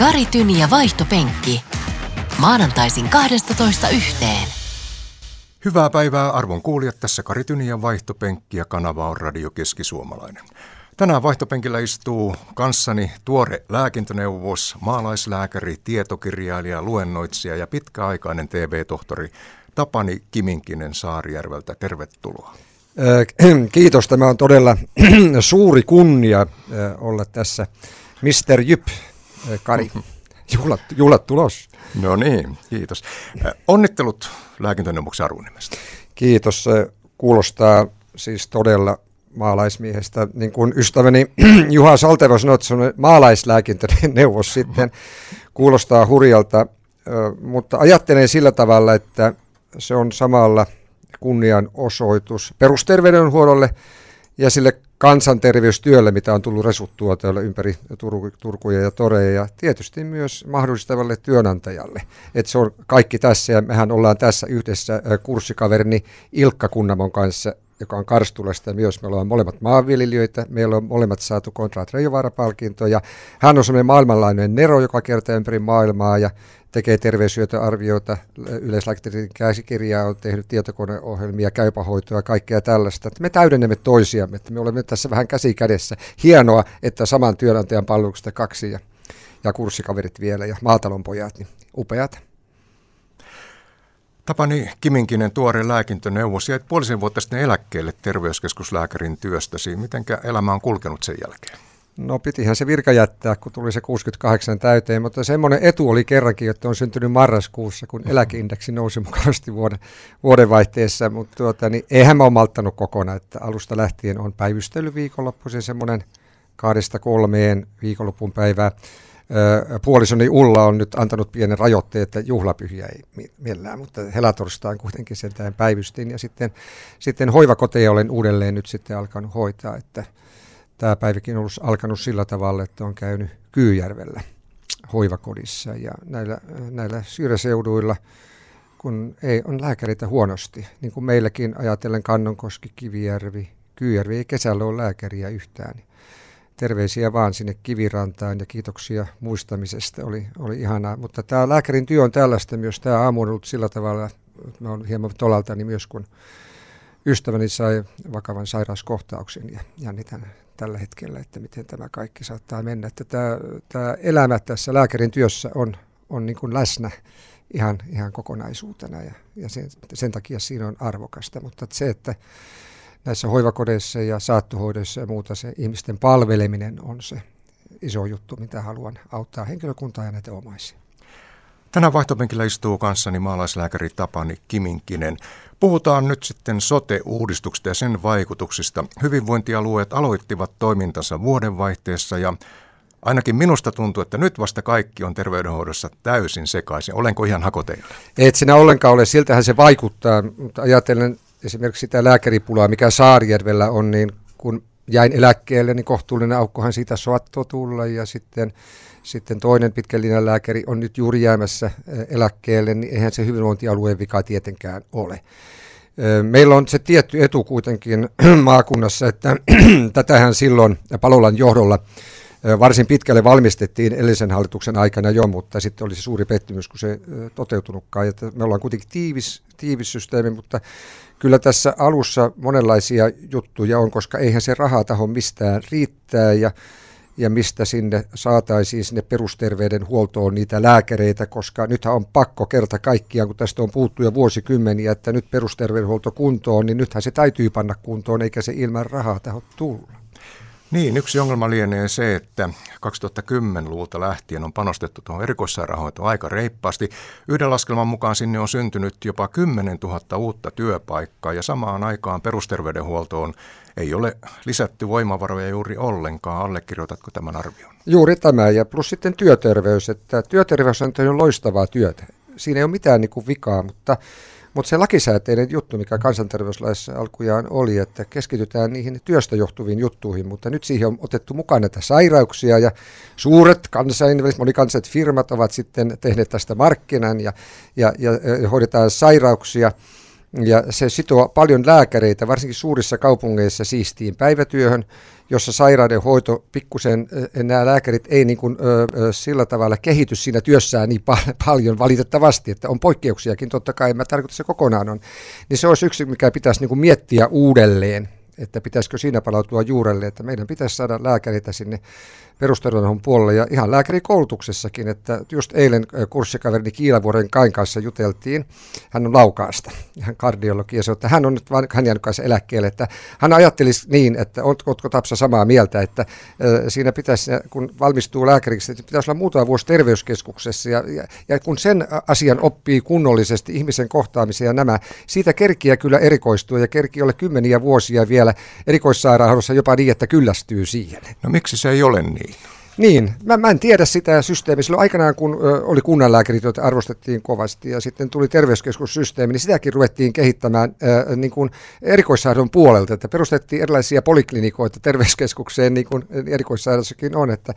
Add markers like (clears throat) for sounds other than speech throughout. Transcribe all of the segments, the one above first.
Kari Tyni ja vaihtopenkki. Maanantaisin 12 yhteen. Hyvää päivää arvon kuulijat. Tässä Kari Tyni ja vaihtopenkki ja kanava on Radio Keski-Suomalainen. Tänään vaihtopenkillä istuu kanssani tuore lääkintöneuvos, maalaislääkäri, tietokirjailija, luennoitsija ja pitkäaikainen TV-tohtori Tapani Kiminkinen Saarijärveltä. Tervetuloa. (clears throat) Kiitos. Tämä on todella (clears throat) suuri kunnia olla tässä. Mr. Jyp, Kari. Juhlat, juhlat tulos. No niin, kiitos. Onnittelut lääkintöneuvoksen arvonimestä. Kiitos. Kuulostaa siis todella maalaismiehestä. Niin kuin ystäväni (clears throat) Juha Salteva sanoi, että se on maalaislääkintöneuvos (laughs) sitten. Kuulostaa hurjalta, mutta ajattelen sillä tavalla, että se on samalla kunnianosoitus perusterveydenhuollolle ja sille kansanterveystyölle, mitä on tullut resuttua täällä ympäri Tur- Turkuja ja Toreja, ja tietysti myös mahdollistavalle työnantajalle. Että se on kaikki tässä, ja mehän ollaan tässä yhdessä kurssikaverini Ilkka Kunnamon kanssa, joka on Karstulasta, myös me ollaan molemmat maanviljelijöitä, meillä on molemmat saatu Konrad Reijovaara-palkinto, ja hän on semmoinen maailmanlainen nero, joka kertaa ympäri maailmaa, ja tekee terveyshyötyarvioita, yleislääkärin käsikirjaa on tehnyt tietokoneohjelmia, käypähoitoa ja kaikkea tällaista. Me täydennämme toisiamme, että me olemme tässä vähän käsi kädessä. Hienoa, että saman työnantajan palveluksesta kaksi ja, ja kurssikaverit vielä ja maatalonpojat, niin upeat. Tapani Kiminkinen, tuore lääkintöneuvos, jäit puolisen vuotta sitten eläkkeelle terveyskeskuslääkärin työstäsi. Mitenkä elämä on kulkenut sen jälkeen? No pitihän se virka jättää, kun tuli se 68 täyteen, mutta semmoinen etu oli kerrankin, että on syntynyt marraskuussa, kun eläkeindeksi nousi mukavasti vuoden, vuodenvaihteessa, mutta tuota, niin eihän mä ole malttanut kokonaan, että alusta lähtien on päivystelyviikonloppuisin semmoinen kahdesta kolmeen viikonlopun päivää. Puolisoni Ulla on nyt antanut pienen rajoitteen, että juhlapyhiä ei millään, mutta helatorstain kuitenkin sentään päivystin. Ja sitten, sitten hoivakoteja olen uudelleen nyt sitten alkanut hoitaa, että tämä päiväkin on alkanut sillä tavalla, että on käynyt Kyyjärvellä hoivakodissa ja näillä, näillä syrjäseuduilla, kun ei, on lääkäreitä huonosti, niin kuin meilläkin ajatellen Kannonkoski, Kivijärvi, Kyyjärvi, ei kesällä ole lääkäriä yhtään. Terveisiä vaan sinne Kivirantaan ja kiitoksia muistamisesta, oli, oli ihanaa. Mutta tämä lääkärin työ on tällaista myös, tämä aamu on ollut sillä tavalla, että olen hieman tolaltani myös, kun ystäväni sai vakavan sairauskohtauksen ja jännitän tällä hetkellä, että miten tämä kaikki saattaa mennä. Että tämä, tämä elämä tässä lääkärin työssä on, on niin kuin läsnä ihan, ihan kokonaisuutena ja, ja sen, sen takia siinä on arvokasta. Mutta se, että näissä hoivakodeissa ja saattohoidoissa ja muuta se ihmisten palveleminen on se iso juttu, mitä haluan auttaa henkilökuntaa ja näitä omaisia. Tänään vaihtopenkillä istuu kanssani maalaislääkäri Tapani Kiminkinen. Puhutaan nyt sitten sote-uudistuksesta ja sen vaikutuksista. Hyvinvointialueet aloittivat toimintansa vuodenvaihteessa ja ainakin minusta tuntuu, että nyt vasta kaikki on terveydenhoidossa täysin sekaisin. Olenko ihan hakoteilla? Et sinä ollenkaan ole, siltähän se vaikuttaa, mutta ajatellen esimerkiksi sitä lääkäripulaa, mikä Saarijärvellä on, niin kun jäin eläkkeelle, niin kohtuullinen aukkohan siitä saattoi tulla ja sitten sitten toinen pitkän lääkäri on nyt juuri jäämässä eläkkeelle, niin eihän se hyvinvointialueen vika tietenkään ole. Meillä on se tietty etu kuitenkin (clears throat) maakunnassa, että (clears throat) tätähän silloin Palolan johdolla varsin pitkälle valmistettiin edellisen hallituksen aikana jo, mutta sitten oli se suuri pettymys, kun se toteutunutkaan. Että me ollaan kuitenkin tiivis, tiivis systeemi, mutta kyllä tässä alussa monenlaisia juttuja on, koska eihän se rahaa taho mistään riittää ja ja mistä sinne saataisiin sinne perusterveydenhuoltoon niitä lääkäreitä, koska nythän on pakko kerta kaikkiaan, kun tästä on puhuttu jo vuosikymmeniä, että nyt perusterveydenhuolto kuntoon, niin nythän se täytyy panna kuntoon, eikä se ilman rahaa taho tulla. Niin, yksi ongelma lienee se, että 2010-luvulta lähtien on panostettu tuohon erikoissairaanhoitoon aika reippaasti. Yhden laskelman mukaan sinne on syntynyt jopa 10 000 uutta työpaikkaa ja samaan aikaan perusterveydenhuoltoon ei ole lisätty voimavaroja juuri ollenkaan. Allekirjoitatko tämän arvion? Juuri tämä ja plus sitten työterveys. Että työterveys on tehnyt loistavaa työtä. Siinä ei ole mitään niin kuin vikaa, mutta mutta se lakisääteinen juttu, mikä kansanterveyslaissa alkujaan oli, että keskitytään niihin työstä johtuviin juttuihin, mutta nyt siihen on otettu mukaan näitä sairauksia ja suuret kansainväliset monikansalliset firmat ovat sitten tehneet tästä markkinan ja, ja, ja hoidetaan sairauksia Ja se sitoo paljon lääkäreitä, varsinkin suurissa kaupungeissa siistiin päivätyöhön, jossa sairauden hoito, pikkusen nämä lääkärit ei niin kuin, ö, sillä tavalla kehity siinä työssään niin pa- (laughs) paljon valitettavasti, että on poikkeuksiakin. Totta kai, en mä tarkoita se kokonaan on, niin se olisi yksi, mikä pitäisi niin kuin miettiä uudelleen, että pitäisikö siinä palautua juurelle, että meidän pitäisi saada lääkäreitä sinne perusterveydenhuollon puolelle ja ihan lääkärikoulutuksessakin, että just eilen kurssikaverini Kiilavuoren Kain kanssa juteltiin, hän on Laukaasta, hän kardiologi, ja se, että hän on nyt vain, hän jäänyt kanssa eläkkeelle, että hän ajattelisi niin, että oletko Tapsa samaa mieltä, että siinä pitäisi, kun valmistuu lääkäriksi, että pitäisi olla muutama vuosi terveyskeskuksessa, ja, ja, ja kun sen asian oppii kunnollisesti, ihmisen kohtaamisen ja nämä, siitä kerkiä kyllä erikoistuu, ja kerki ole kymmeniä vuosia vielä erikoissairaanhoidossa jopa niin, että kyllästyy siihen. No miksi se ei ole niin? Niin, mä, mä en tiedä sitä systeemiä. Silloin aikanaan, kun ö, oli kunnanlääkärit, joita arvostettiin kovasti, ja sitten tuli terveyskeskussysteemi, niin sitäkin ruvettiin kehittämään ö, niin kuin erikoissairaanhoidon puolelta, että perustettiin erilaisia poliklinikoita terveyskeskukseen, niin kuin erikoissairaadossakin on, että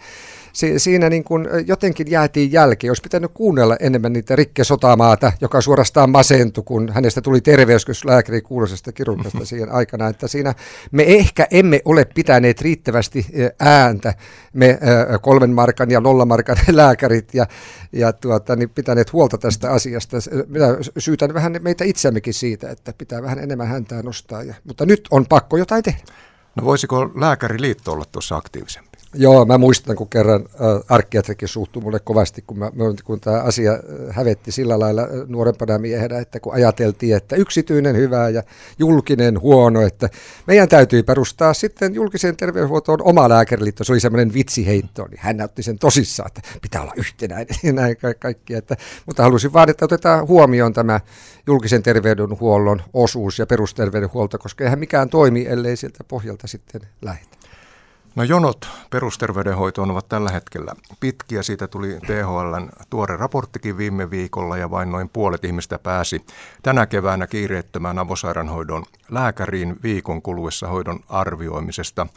si, siinä niin kuin jotenkin jäätiin jälkeen. Olisi pitänyt kuunnella enemmän niitä Rikke Sotamaata, joka suorastaan masentui, kun hänestä tuli terveyskeskuslääkäri kuulosesta kirurgasta siihen aikana, että siinä me ehkä emme ole pitäneet riittävästi ääntä, me kolmen markan ja nollamarkan (laughs) lääkärit ja, ja tuota, niin pitäneet huolta tästä asiasta. Minä syytän vähän meitä itseämmekin siitä, että pitää vähän enemmän häntää nostaa, ja, mutta nyt on pakko jotain tehdä. No voisiko lääkäriliitto olla tuossa aktiivisempi? Joo, mä muistan, kun kerran äh, arkkiatrikin suhtui mulle kovasti, kun, mä, kun tämä asia hävetti sillä lailla nuorempana miehenä, että kun ajateltiin, että yksityinen hyvä ja julkinen huono, että meidän täytyy perustaa sitten julkiseen terveydenhuoltoon oma lääkäriliitto. Se oli semmoinen vitsiheitto, niin hän otti sen tosissaan, että pitää olla yhtenäinen ja näin ka- kaikki. Että, mutta halusin vaan, että otetaan huomioon tämä julkisen terveydenhuollon osuus ja perusterveydenhuolto, koska eihän mikään toimi, ellei sieltä pohjalta sitten lähetä. No jonot perusterveydenhoitoon ovat tällä hetkellä pitkiä. Siitä tuli THLn tuore raporttikin viime viikolla ja vain noin puolet ihmistä pääsi tänä keväänä kiireettömään avosairaanhoidon lääkäriin viikon kuluessa hoidon arvioimisesta.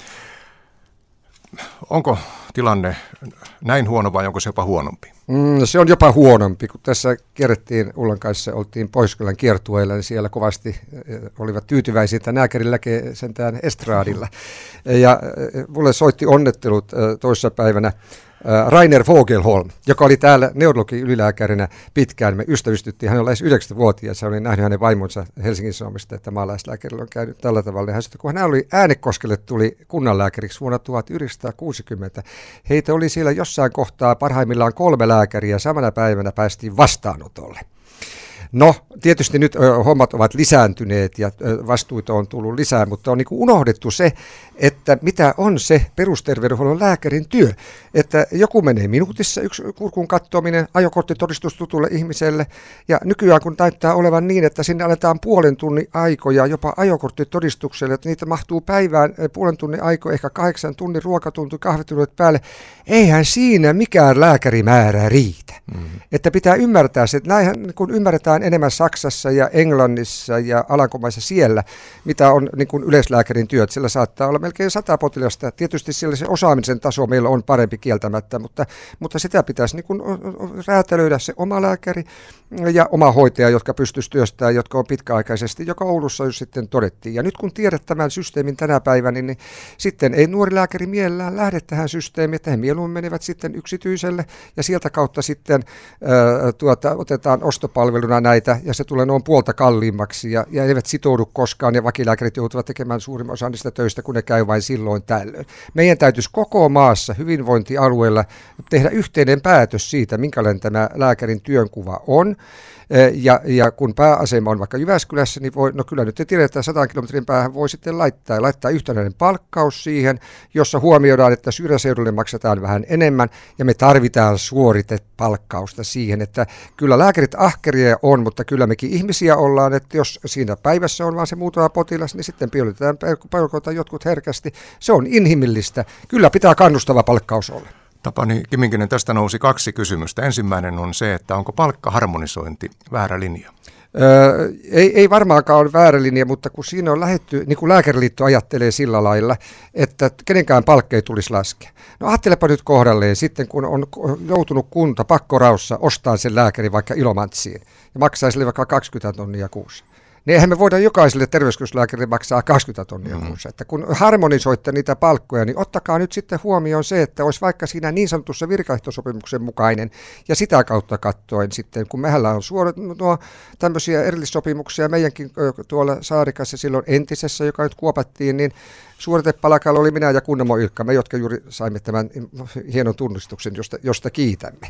Onko tilanne näin huono vai onko se jopa huonompi? Mm, se on jopa huonompi, kun tässä kierrettiin Ullan kanssa, oltiin Poiskylän kiertueilla, niin siellä kovasti eh, olivat tyytyväisiä, että nääkärin näkee sentään estraadilla. Ja eh, mulle soitti onnettelut eh, toissa päivänä Rainer Vogelholm, joka oli täällä neurologi ylilääkärinä pitkään. Me ystävystyttiin, hän oli lähes 90-vuotias, hän oli nähnyt hänen vaimonsa Helsingin Suomesta, että maalaislääkärillä on käynyt tällä tavalla. Hän sanoi, kun hän oli Äänekoskelle tuli kunnanlääkäriksi vuonna 1960. Heitä oli siellä jossain kohtaa parhaimmillaan kolme lääkäriä, samana päivänä päästiin vastaanotolle. No, tietysti nyt hommat ovat lisääntyneet ja vastuita on tullut lisää, mutta on niin unohdettu se, että mitä on se perusterveydenhuollon lääkärin työ. Että joku menee minuutissa yksi kurkun kattominen, ajokorttitodistus tutulle ihmiselle, ja nykyään kun taittaa olevan niin, että sinne aletaan puolen tunnin aikoja jopa ajokorttitodistukselle, että niitä mahtuu päivään puolen tunnin aiko, ehkä kahdeksan tunnin ruokatunti, kahvitunnit päälle, eihän siinä mikään lääkärimäärä riitä. Mm-hmm. Että pitää ymmärtää se, että näinhän kun ymmärretään enemmän Saksassa ja Englannissa ja Alankomaissa siellä, mitä on niin kuin yleislääkärin työt, sillä saattaa olla melkein sata potilasta. Tietysti siellä se osaamisen taso meillä on parempi kieltämättä, mutta, mutta sitä pitäisi niin kuin räätälöidä se oma lääkäri ja oma hoitaja, jotka pystyisivät työstämään, jotka on pitkäaikaisesti, joka Oulussa jo sitten todettiin. Ja nyt kun tiedät tämän systeemin tänä päivänä, niin, sitten ei nuori lääkäri mielellään lähde tähän systeemiin, että he mieluummin menevät sitten yksityiselle ja sieltä kautta sitten ää, tuota, otetaan ostopalveluna näitä ja se tulee noin puolta kalliimmaksi ja, ja eivät sitoudu koskaan ja vakilääkärit joutuvat tekemään suurimman osan niistä töistä, kun ne käy vain silloin tällöin. Meidän täytyisi koko maassa hyvinvointialueella tehdä yhteinen päätös siitä, minkälainen tämä lääkärin työnkuva on. Ja, ja kun pääasema on vaikka Jyväskylässä, niin voi, no kyllä nyt tiedetään, että 100 kilometrin päähän voi sitten laittaa, laittaa yhtenäinen palkkaus siihen, jossa huomioidaan, että syrjäseudulle maksetaan vähän enemmän ja me tarvitaan suoritepalkkausta siihen, että kyllä lääkärit ahkeria on, mutta kyllä mekin ihmisiä ollaan, että jos siinä päivässä on vaan se muutama potilas, niin sitten piilotetaan jotkut herkästi. Se on inhimillistä. Kyllä pitää kannustava palkkaus olla. Tapani Kiminkinen, tästä nousi kaksi kysymystä. Ensimmäinen on se, että onko palkkaharmonisointi väärä linja? Öö, ei, ei varmaankaan ole väärä linja, mutta kun siinä on lähetty, niin kuin lääkäriliitto ajattelee sillä lailla, että kenenkään palkka ei tulisi laskea. No ajattelepa nyt kohdalleen sitten, kun on joutunut kunta pakkoraussa ostaa sen lääkärin vaikka Ilomantsiin ja maksaa sille vaikka 20 tonnia kuussa niin eihän me voida jokaiselle terveyskeskuslääkärille maksaa 20 tonnia mm. kuussa. Että kun harmonisoitte niitä palkkoja, niin ottakaa nyt sitten huomioon se, että olisi vaikka siinä niin sanotussa virkaehtosopimuksen mukainen, ja sitä kautta katsoen sitten, kun mehän on suorat nuo tämmöisiä erillissopimuksia meidänkin tuolla Saarikassa silloin entisessä, joka nyt kuopattiin, niin Suoritepalakalla oli minä ja Kunnamo Ilkka, me jotka juuri saimme tämän hienon tunnustuksen, josta, josta kiitämme.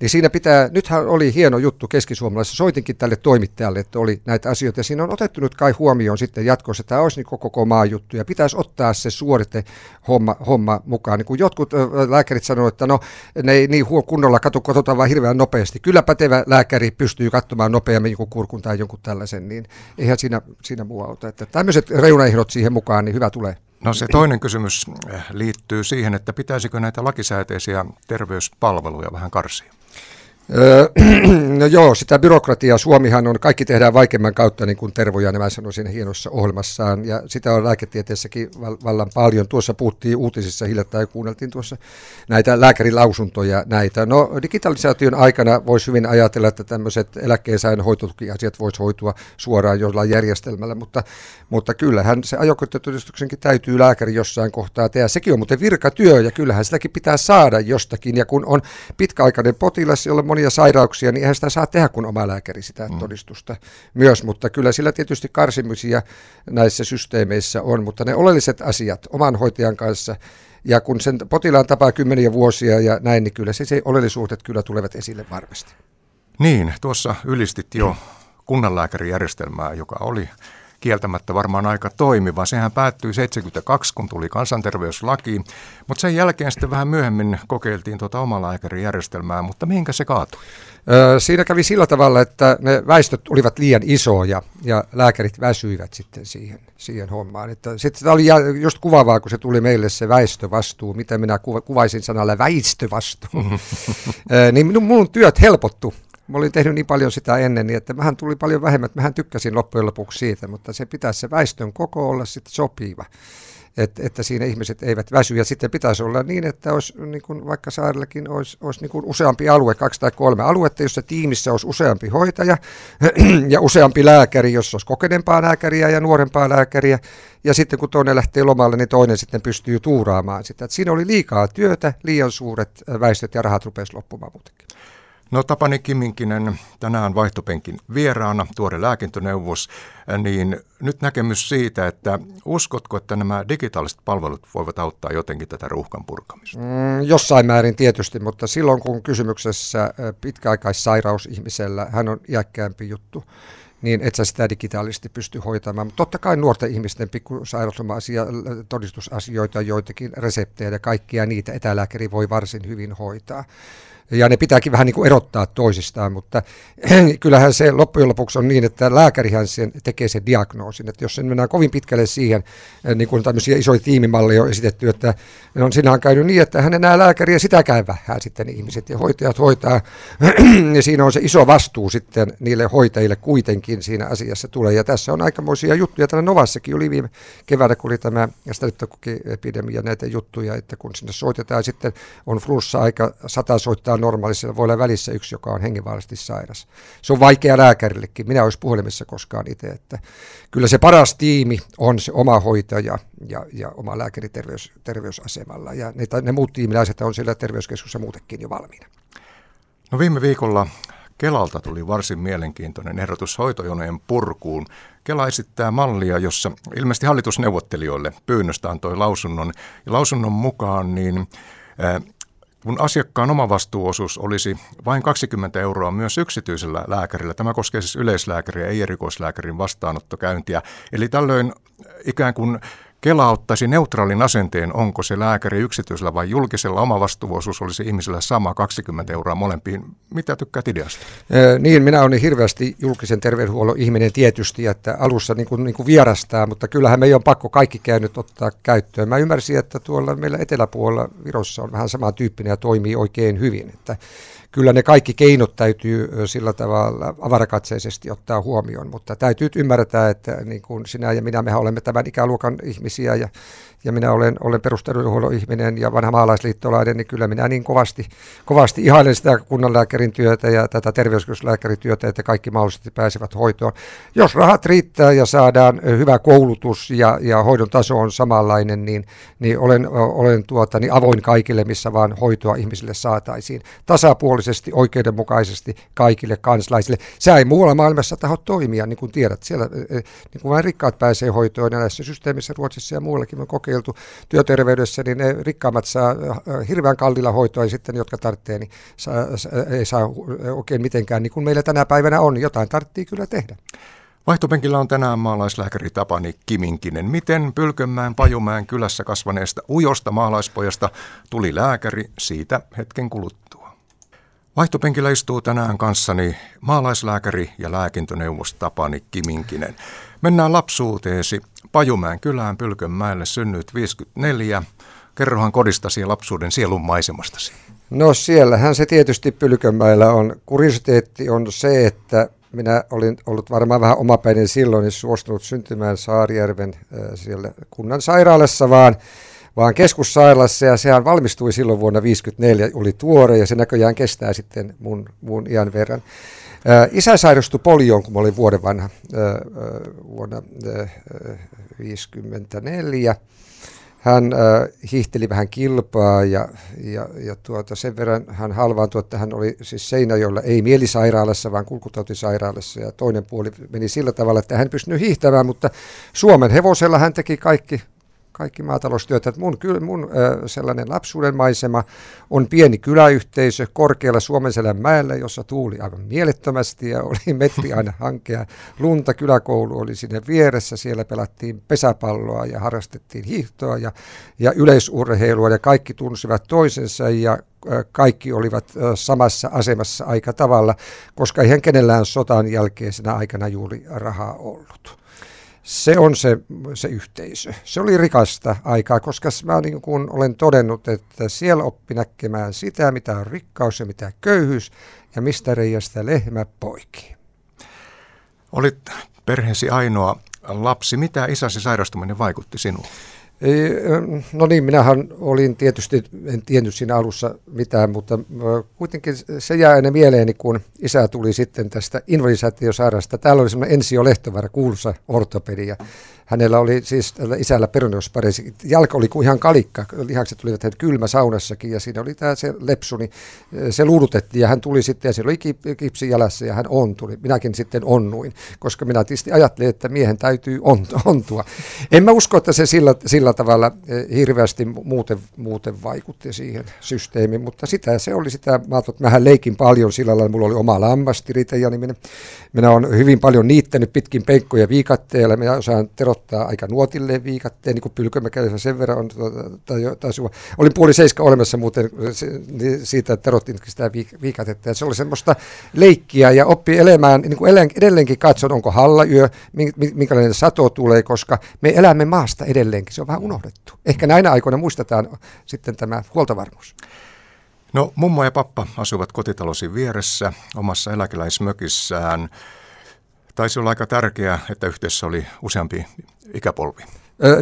Niin siinä pitää, nythän oli hieno juttu keskisuomalaisessa, soitinkin tälle toimittajalle, että oli näitä asioita, ja siinä on otettu nyt kai huomioon sitten jatkossa, tämä olisi niin koko maan juttu, ja pitäisi ottaa se suorite homma, homma mukaan. Niin kun jotkut lääkärit sanoivat, että no ne ei niin kunnolla katu, katsotaan vaan hirveän nopeasti. Kyllä pätevä lääkäri pystyy katsomaan nopeammin joku kurkun tai jonkun tällaisen, niin eihän siinä, siinä muu auta. Että tämmöiset reunaehdot siihen mukaan, niin hyvä tulee. No se toinen kysymys eh, liittyy siihen, että pitäisikö näitä lakisääteisiä terveyspalveluja vähän karsia? (clears throat) no joo, sitä byrokratiaa. Suomihan on, kaikki tehdään vaikeamman kautta, niin kuin Tervo Janeva sanoi siinä hienossa ohjelmassaan, ja sitä on lääketieteessäkin vallan paljon. Tuossa puhuttiin uutisissa hiljattain, kuunneltiin tuossa näitä lääkärilausuntoja näitä. No digitalisaation aikana voisi hyvin ajatella, että tämmöiset eläkkeensaajan hoitotukiasiat voisi hoitua suoraan jollain järjestelmällä, mutta, mutta kyllähän se ajokorttitodistuksenkin täytyy lääkäri jossain kohtaa tehdä. Sekin on muuten virkatyö, ja kyllähän sitäkin pitää saada jostakin, ja kun on pitkäaikainen potilas, jolle monia sairauksia, niin eihän sitä saa tehdä kuin oma lääkäri sitä mm. todistusta myös, mutta kyllä sillä tietysti karsimisia näissä systeemeissä on, mutta ne oleelliset asiat oman hoitajan kanssa, ja kun sen potilaan tapaa kymmeniä vuosia ja näin, niin kyllä se, se oleellisuudet kyllä tulevat esille varmasti. Niin, tuossa ylistit jo kunnanlääkärijärjestelmää, joka oli kieltämättä varmaan aika toimiva. Sehän päättyi 72, kun tuli kansanterveyslaki, mutta sen jälkeen sitten vähän myöhemmin kokeiltiin tuota omalääkärijärjestelmää, mutta mihinkä se kaatui? Siinä kävi sillä tavalla, että ne väistöt olivat liian isoja ja lääkärit väsyivät sitten siihen, siihen hommaan. Että sitten tämä oli just kuvaavaa, kun se tuli meille se väistövastuu, mitä minä kuvaisin sanalla väistövastuu. (laughs) niin minun, minun työt helpottu Mä olin tehnyt niin paljon sitä ennen, niin että vähän tuli paljon vähemmän, että mähän tykkäsin loppujen lopuksi siitä, mutta se pitäisi se väestön koko olla sitten sopiva, että, että siinä ihmiset eivät väsy. Ja sitten pitäisi olla niin, että olisi, niin kuin vaikka saarellakin olisi, olisi niin kuin useampi alue, kaksi tai kolme aluetta, jossa tiimissä olisi useampi hoitaja (clears throat) ja useampi lääkäri, jossa olisi kokeneempaa lääkäriä ja nuorempaa lääkäriä. Ja sitten kun toinen lähtee lomalle, niin toinen sitten pystyy tuuraamaan sitä. Että siinä oli liikaa työtä, liian suuret väestöt ja rahat rupesi loppumaan muutenkin. No Tapani Kiminkinen, tänään vaihtopenkin vieraana, tuore lääkintöneuvos, niin nyt näkemys siitä, että uskotko, että nämä digitaaliset palvelut voivat auttaa jotenkin tätä ruuhkan purkamista? Mm, jossain määrin tietysti, mutta silloin kun kysymyksessä pitkäaikaissairaus ihmisellä, hän on iäkkäämpi juttu, niin et sä sitä digitaalisesti pysty hoitamaan. Mutta totta kai nuorten ihmisten pikkusairausloma-asia, todistusasioita, joitakin reseptejä ja kaikkia niitä etälääkäri voi varsin hyvin hoitaa ja ne pitääkin vähän niin kuin erottaa toisistaan, mutta (clears throat) kyllähän se loppujen lopuksi on niin, että lääkärihän sen tekee sen diagnoosin, että jos sen mennään kovin pitkälle siihen, eh, niin kuin tämmöisiä isoja tiimimalleja on esitetty, että no, siinä on käynyt niin, että hän enää lääkäriä sitäkään vähän sitten ihmiset. Ja hoitajat hoitaa, (clears throat) ja siinä on se iso vastuu sitten niille hoitajille kuitenkin siinä asiassa tulee, ja tässä on aikamoisia juttuja, tänä Novassakin oli viime keväänä, kun oli tämä epidemia näitä juttuja, että kun sinne soitetaan sitten on flunssa-aika, sata soittaa on normaalissa, voi olla välissä yksi, joka on hengenvaarallisesti sairas. Se on vaikea lääkärillekin. Minä olisi puhelimessa koskaan itse, että kyllä se paras tiimi on se oma hoitaja ja, ja oma lääkäri terveys, terveysasemalla. Ja ne, ne muut tiimiläiset on siellä terveyskeskussa muutenkin jo valmiina. No viime viikolla Kelalta tuli varsin mielenkiintoinen ehdotus hoitojonojen purkuun. Kela esittää mallia, jossa ilmeisesti hallitusneuvottelijoille pyynnöstä antoi lausunnon. Ja lausunnon mukaan niin kun asiakkaan omavastuuosuus olisi vain 20 euroa myös yksityisellä lääkärillä, tämä koskee siis yleislääkäriä, ei erikoislääkärin vastaanottokäyntiä. Eli tällöin ikään kuin Kela ottaisi neutraalin asenteen, onko se lääkäri yksityisellä vai julkisella. Oma vastuuosuus olisi ihmisellä sama 20 euroa molempiin. Mitä tykkäät ideasta? Ee, niin, minä olen hirveästi julkisen terveydenhuollon ihminen tietysti, että alussa niin kuin, niin kuin vierastaa, mutta kyllähän meidän on pakko kaikki käynyt ottaa käyttöön. Mä ymmärsin, että tuolla meillä eteläpuolella Virossa on vähän samantyyppinen ja toimii oikein hyvin. Että kyllä ne kaikki keinot täytyy sillä tavalla avarakatseisesti ottaa huomioon, mutta täytyy ymmärtää, että niin kuin sinä ja minä, mehän olemme tämän ikäluokan ihmisiä ja ja minä olen, olen perusterveydenhuollon ihminen ja vanha maalaisliittolainen, niin kyllä minä niin kovasti, kovasti ihailen sitä kunnanlääkärin työtä ja tätä terveyskeskuslääkärityötä, että kaikki mahdollisesti pääsevät hoitoon. Jos rahat riittää ja saadaan hyvä koulutus ja, ja hoidon taso on samanlainen, niin, niin olen, olen tuota, niin avoin kaikille, missä vaan hoitoa ihmisille saataisiin. Tasapuolisesti, oikeudenmukaisesti kaikille kansalaisille. Se ei muualla maailmassa taho toimia, niin kuin tiedät. Siellä niin kuin vain rikkaat pääsee hoitoon ja näissä systeemissä Ruotsissa ja muuallakin on kokeiltu työterveydessä, niin ne rikkaammat saa äh, hirveän kallilla hoitoa ja sitten jotka tarvitsee, niin saa, ei saa oikein mitenkään, niin kuin meillä tänä päivänä on, jotain tarvitsee kyllä tehdä. Vaihtopenkillä on tänään maalaislääkäri Tapani Kiminkinen. Miten Pylkönmäen Pajumäen kylässä kasvaneesta ujosta maalaispojasta tuli lääkäri siitä hetken kuluttua? Vaihtopenkillä istuu tänään kanssani maalaislääkäri ja lääkintöneuvos Tapani Kiminkinen. Mennään lapsuuteesi Pajumäen kylään Pylkönmäelle synnyt 54. Kerrohan kodistasi ja lapsuuden sielun maisemastasi. No siellähän se tietysti Pylkönmäellä on. Kuriositeetti on se, että minä olin ollut varmaan vähän omapäinen silloin, niin suostunut syntymään Saarijärven äh, siellä kunnan sairaalassa, vaan, vaan keskussairaalassa, ja sehän valmistui silloin vuonna 1954, oli tuore, ja se näköjään kestää sitten mun, mun iän verran. Isä sairastui polioon, kun mä olin vuoden vanha, vuonna 1954. Hän hiihteli vähän kilpaa ja, ja, ja tuota, sen verran hän halvaantui, että hän oli siis Seinäjoella, ei mielisairaalassa, vaan kulkutautisairaalassa. Ja toinen puoli meni sillä tavalla, että hän pystynyt hiihtämään, mutta Suomen hevosella hän teki kaikki kaikki maataloustyötä. Mun, mun sellainen lapsuuden maisema on pieni kyläyhteisö korkealla Suomenselän mäellä, jossa tuuli aivan mielettömästi ja oli (laughs) metri aina hankea lunta. Kyläkoulu oli sinne vieressä, siellä pelattiin pesäpalloa ja harrastettiin hiihtoa ja, ja yleisurheilua ja kaikki tunsivat toisensa ja kaikki olivat samassa asemassa aika tavalla, koska eihän kenellään sotan jälkeisenä aikana juuri rahaa ollut se on se, se yhteisö. Se oli rikasta aikaa, koska mä niin kuin olen todennut, että siellä oppi näkemään sitä, mitä on rikkaus ja mitä köyhyys ja mistä reiästä lehmä poikii. Olit perheesi ainoa lapsi. Mitä isäsi sairastuminen vaikutti sinuun? No niin, minähän olin tietysti, en tiennyt siinä alussa mitään, mutta kuitenkin se jää aina mieleeni, kun isä tuli sitten tästä invalidisaatiosairaasta. Täällä oli semmoinen Ensio Lehtovaara, kuuluisa ortopedia hänellä oli siis isällä peruneuspareisi, jalka oli kuin ihan kalikka, lihakset tulivat hän kylmä saunassakin ja siinä oli tämä se lepsu, niin eh, se luudutettiin ja hän tuli sitten ja siellä oli kipsi jälässä ja hän ontui. Minäkin sitten onnuin, koska minä tietysti ajattelin, että miehen täytyy ontua. En mä usko, että se sillä, sillä tavalla eh, hirveästi muuten, muuten vaikutti siihen systeemiin, mutta sitä se oli sitä, mä että mähän leikin paljon sillä lailla, mulla oli oma lammastirite ja niminen. Minä olen hyvin paljon niittänyt pitkin penkkoja viikatteella, minä osaan ottaa aika nuotille viikatteen, niin kuin pylkömäkäisessä sen verran on, tai, tai, olin puoli seiska olemassa muuten niin siitä, että terottiin sitä viikatetta, ja se oli semmoista leikkiä ja oppi elämään, niin kuin edelleenkin katson, onko hallayö, minkälainen sato tulee, koska me elämme maasta edelleenkin, se on vähän unohdettu. Ehkä näinä aikoina muistetaan sitten tämä huoltovarmuus. No mummo ja pappa asuvat kotitalosi vieressä omassa eläkeläismökissään. Taisi olla aika tärkeää, että yhteydessä oli useampi ikäpolvi.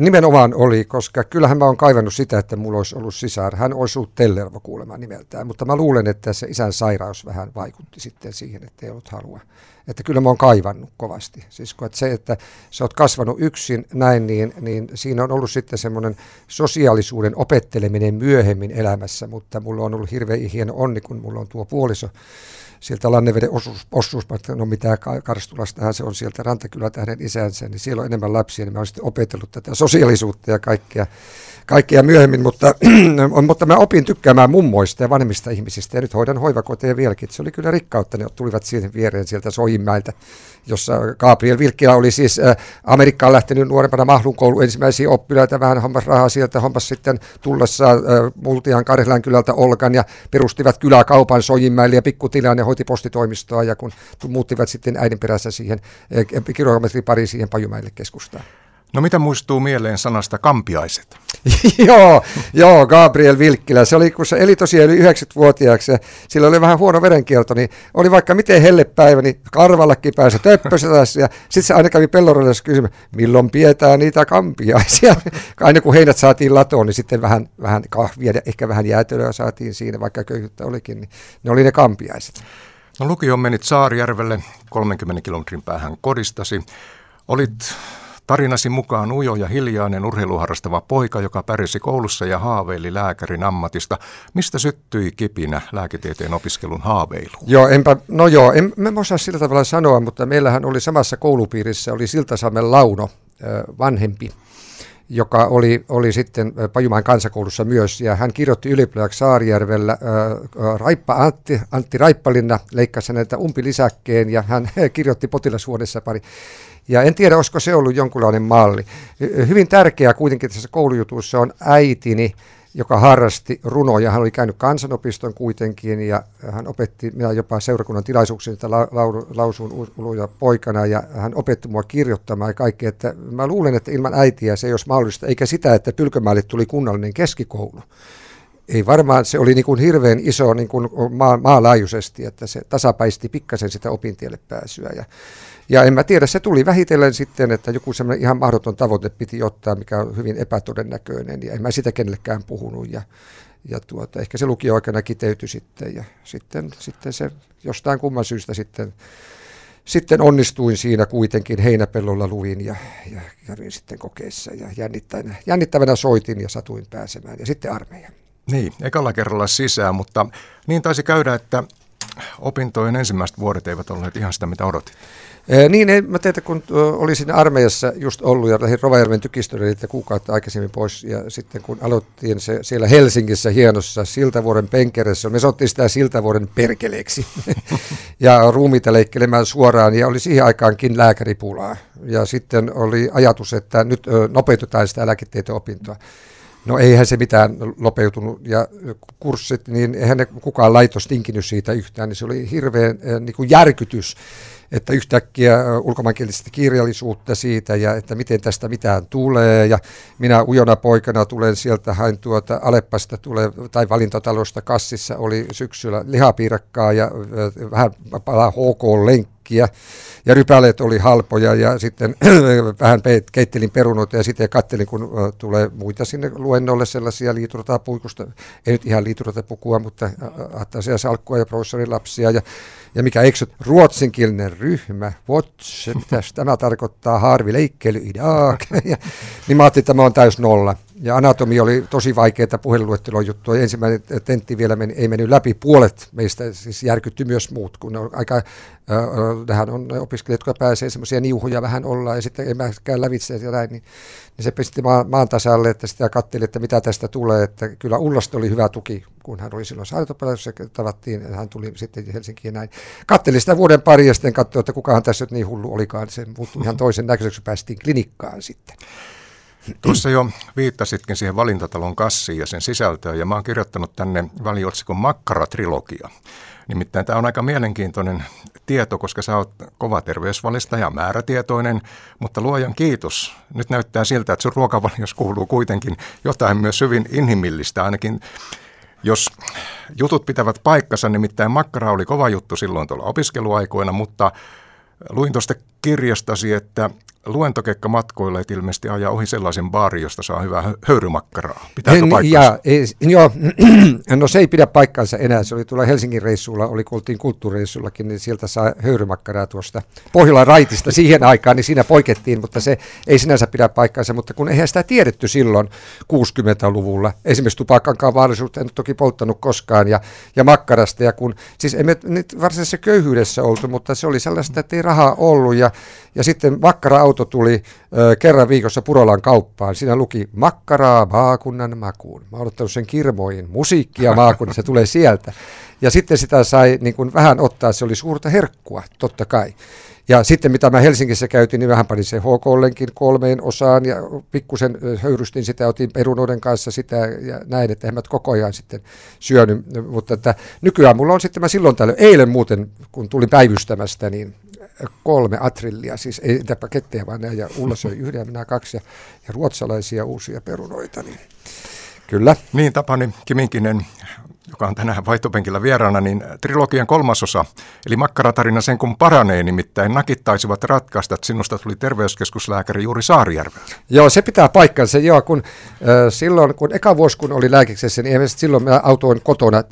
Nimenomaan oli, koska kyllähän mä oon kaivannut sitä, että mulla olisi ollut sisar. Hän olisi ollut Tellervo kuulemma nimeltään, mutta mä luulen, että se isän sairaus vähän vaikutti sitten siihen, että ei ollut halua. Että kyllä mä oon kaivannut kovasti. Siis että se, että sä oot kasvanut yksin näin, niin, niin siinä on ollut sitten semmoinen sosiaalisuuden opetteleminen myöhemmin elämässä, mutta mulla on ollut hirveän hieno onni, kun mulla on tuo puoliso, sieltä Lanneveden osuus, osuus no mitä Karstulastahan se on sieltä Rantakylältä hänen isänsä, niin siellä on enemmän lapsia, niin mä olen sitten opetellut tätä sosiaalisuutta ja kaikkea, kaikkea myöhemmin, mutta, (clears throat) mutta mä opin tykkäämään mummoista ja vanhemmista ihmisistä ja nyt hoidan hoivakoteja vieläkin. Se oli kyllä rikkautta, ne tulivat siihen viereen sieltä Soihinmäeltä jossa Gabriel Vilkkilä oli siis äh, Amerikkaan lähtenyt nuorempana mahlunkoulu ensimmäisiä oppilaita, vähän hommas rahaa sieltä, hommas sitten tullessa äh, Multian Karhelan kylältä Olkan ja perustivat kyläkaupan Sojinmäelle ja pikkutilaan ja hoiti postitoimistoa ja kun muuttivat sitten äidin perässä siihen äh, kilometri pari siihen Pajumäelle keskustaan. No mitä muistuu mieleen sanasta kampiaiset? (laughs) joo, joo, Gabriel Vilkkilä. Se oli, kun se eli tosiaan yli 90-vuotiaaksi ja sillä oli vähän huono verenkierto, niin oli vaikka miten hellepäivä, niin karvallakin pääsi töppösetässä ja sitten se aina kävi pellorodessa kysymään, milloin pidetään niitä kampiaisia. (laughs) aina kun heinät saatiin latoon, niin sitten vähän, vähän kahvia ja ehkä vähän jäätelöä saatiin siinä, vaikka köyhyyttä olikin, niin ne oli ne kampiaiset. No lukio menit Saarijärvelle 30 kilometrin päähän kodistasi. Olit Tarinasi mukaan ujo ja hiljainen urheiluharrastava poika, joka pärjäsi koulussa ja haaveili lääkärin ammatista. Mistä syttyi kipinä lääketieteen opiskelun haaveilu? Joo, enpä, no joo, en, en osaa sillä tavalla sanoa, mutta meillähän oli samassa koulupiirissä, oli Siltasalmen Launo, vanhempi, joka oli, oli sitten Pajumaan kansakoulussa myös, ja hän kirjoitti ylioppilaksi Saarijärvellä, Raippa Antti, Antti Raippalinna leikkasi häneltä umpilisäkkeen, ja hän (laughs) kirjoitti potilashuoneessa pari ja en tiedä, olisiko se ollut jonkunlainen malli. Hyvin tärkeää kuitenkin tässä koulujutussa on äitini, joka harrasti runoja. Hän oli käynyt kansanopiston kuitenkin ja hän opetti minä jopa seurakunnan tilaisuuksia, että la, lausun uluja poikana ja hän opetti mua kirjoittamaan ja kaikkea. Että mä luulen, että ilman äitiä se ei olisi mahdollista, eikä sitä, että Pylkömäelle tuli kunnallinen keskikoulu. Ei varmaan, se oli niin kuin hirveän iso niin kuin maa, maanlaajuisesti, että se tasapaisti pikkasen sitä opintielle pääsyä. Ja ja en mä tiedä, se tuli vähitellen sitten, että joku semmoinen ihan mahdoton tavoite piti ottaa, mikä on hyvin epätodennäköinen, ja en mä sitä kenellekään puhunut, ja, ja tuota, ehkä se lukio-aikana kiteytyi sitten, ja sitten, sitten se jostain kumman syystä sitten, sitten onnistuin siinä kuitenkin heinäpellolla luin ja, ja kävin sitten kokeessa ja jännittävänä, jännittävänä soitin ja satuin pääsemään ja sitten armeija. Niin, ekalla kerralla sisään, mutta niin taisi käydä, että opintojen ensimmäiset vuodet eivät olleet ihan sitä, mitä odotit. Niin, ei, mä teitä kun olin siinä armeijassa just ollut ja lähdin Rovajärven tykistölle kuukautta aikaisemmin pois ja sitten kun aloittiin se siellä Helsingissä hienossa Siltavuoren penkeressä, me sottiin sitä Siltavuoren perkeleeksi. (laughs) Ja ruumiita leikkelemään suoraan ja oli siihen aikaankin lääkäripulaa. Ja sitten oli ajatus, että nyt nopeutetaan sitä lääketieteen opintoa. No eihän se mitään lopeutunut ja kurssit, niin eihän ne kukaan laitos tinkinyt siitä yhtään, niin se oli hirveän niin kuin järkytys että yhtäkkiä ulkomaankielistä kirjallisuutta siitä ja että miten tästä mitään tulee. Ja minä ujona poikana tulen sieltä, hain tuota Aleppasta tulee, tai valintatalosta kassissa oli syksyllä lihapiirakkaa ja vähän palaa HK-lenkkiä ja rypäleet oli halpoja ja sitten (clears throat) vähän keittelin perunoita ja sitten kattelin, kun tulee muita sinne luennolle sellaisia liiturapuikusta, ei nyt ihan liituratapukua, mutta attaisia salkkua ja professorin lapsia ja ja mikä eikö ruotsinkielinen ryhmä, watch, mitä tämä tarkoittaa, harvi leikkely idag. (laughs) niin mä ajattelin, että tämä on täys nolla. Ja anatomi oli tosi vaikeaa puhelinluettelon juttua. Ensimmäinen tentti vielä meni, ei mennyt läpi. Puolet meistä siis järkytty myös muut, kun on aika, äh, on opiskelijat, jotka pääsee semmoisia niuhuja vähän olla ja sitten ei mä käy lävitse ja näin, niin, niin se pisti maan, maan tasalle, että sitä katseli, että mitä tästä tulee. Että kyllä Ullasta oli hyvä tuki, kun hän oli silloin sairaalapalvelussa, tavattiin, ja hän tuli sitten Helsinkiin näin. Katteli sitä vuoden pari ja sitten katsoi, että kukahan tässä nyt niin hullu olikaan. Se muuttui ihan toisen näköiseksi, päästiin klinikkaan sitten. Tuossa jo viittasitkin siihen valintatalon kassiin ja sen sisältöön, ja mä oon kirjoittanut tänne väliotsikon Makkara-trilogia. Nimittäin tämä on aika mielenkiintoinen tieto, koska sä oot kova terveysvalistaja, määrätietoinen, mutta luojan kiitos. Nyt näyttää siltä, että sun ruokavalios kuuluu kuitenkin jotain myös hyvin inhimillistä, ainakin jos jutut pitävät paikkansa, nimittäin makkara oli kova juttu silloin tuolla opiskeluaikoina, mutta luin tuosta kirjastasi, että luentokekka matkoilla et ilmeisesti ajaa ohi sellaisen baari, josta saa hyvää höyrymakkaraa. Pitääkö paikkansa? Ja, ei, joo, (clears throat) no se ei pidä paikkansa enää. Se oli tuolla Helsingin reissulla, oli kun oltiin kulttuurireissullakin, niin sieltä saa höyrymakkaraa tuosta Pohjolan raitista (laughs) siihen aikaan, niin siinä poikettiin, mutta se ei sinänsä pidä paikkansa, mutta kun eihän sitä tiedetty silloin 60-luvulla. Esimerkiksi tupakankaan vaarallisuutta en toki polttanut koskaan ja, ja makkarasta. Ja kun, siis emme nyt varsinaisessa köyhyydessä oltu, mutta se oli sellaista, että ei rahaa ollut ja, ja sitten makkara-auto tuli ö, kerran viikossa Purolan kauppaan. Siinä luki makkaraa maakunnan makuun. Mä oon ottanut sen kirmoihin. Musiikkia maakunnassa, se tulee sieltä. Ja sitten sitä sai niin kuin vähän ottaa, se oli suurta herkkua, totta kai. Ja sitten mitä mä Helsingissä käytin, niin vähän panin se HK-lenkin kolmeen osaan ja pikkusen höyrystin sitä, otin perunoiden kanssa sitä ja näin, että en mä koko ajan sitten syönyt. Mutta että nykyään mulla on sitten, mä silloin tällöin, eilen muuten, kun tulin päivystämästä, niin kolme atrillia, siis ei niitä paketteja, vaan näin, ja Ulla söi yhden ja minä kaksi, ja, ja ruotsalaisia uusia perunoita, niin kyllä. Niin, Tapani Kiminkinen, joka on tänään vaihtopenkillä vieraana, niin trilogian kolmasosa, eli makkaratarina sen kun paranee, nimittäin nakit taisivat ratkaista, että sinusta tuli terveyskeskuslääkäri juuri Saarijärvellä. Joo, se pitää paikkansa. Joo, kun äh, silloin, kun eka vuosi kun oli lääkiksessä, niin silloin mä autoin kotona äh,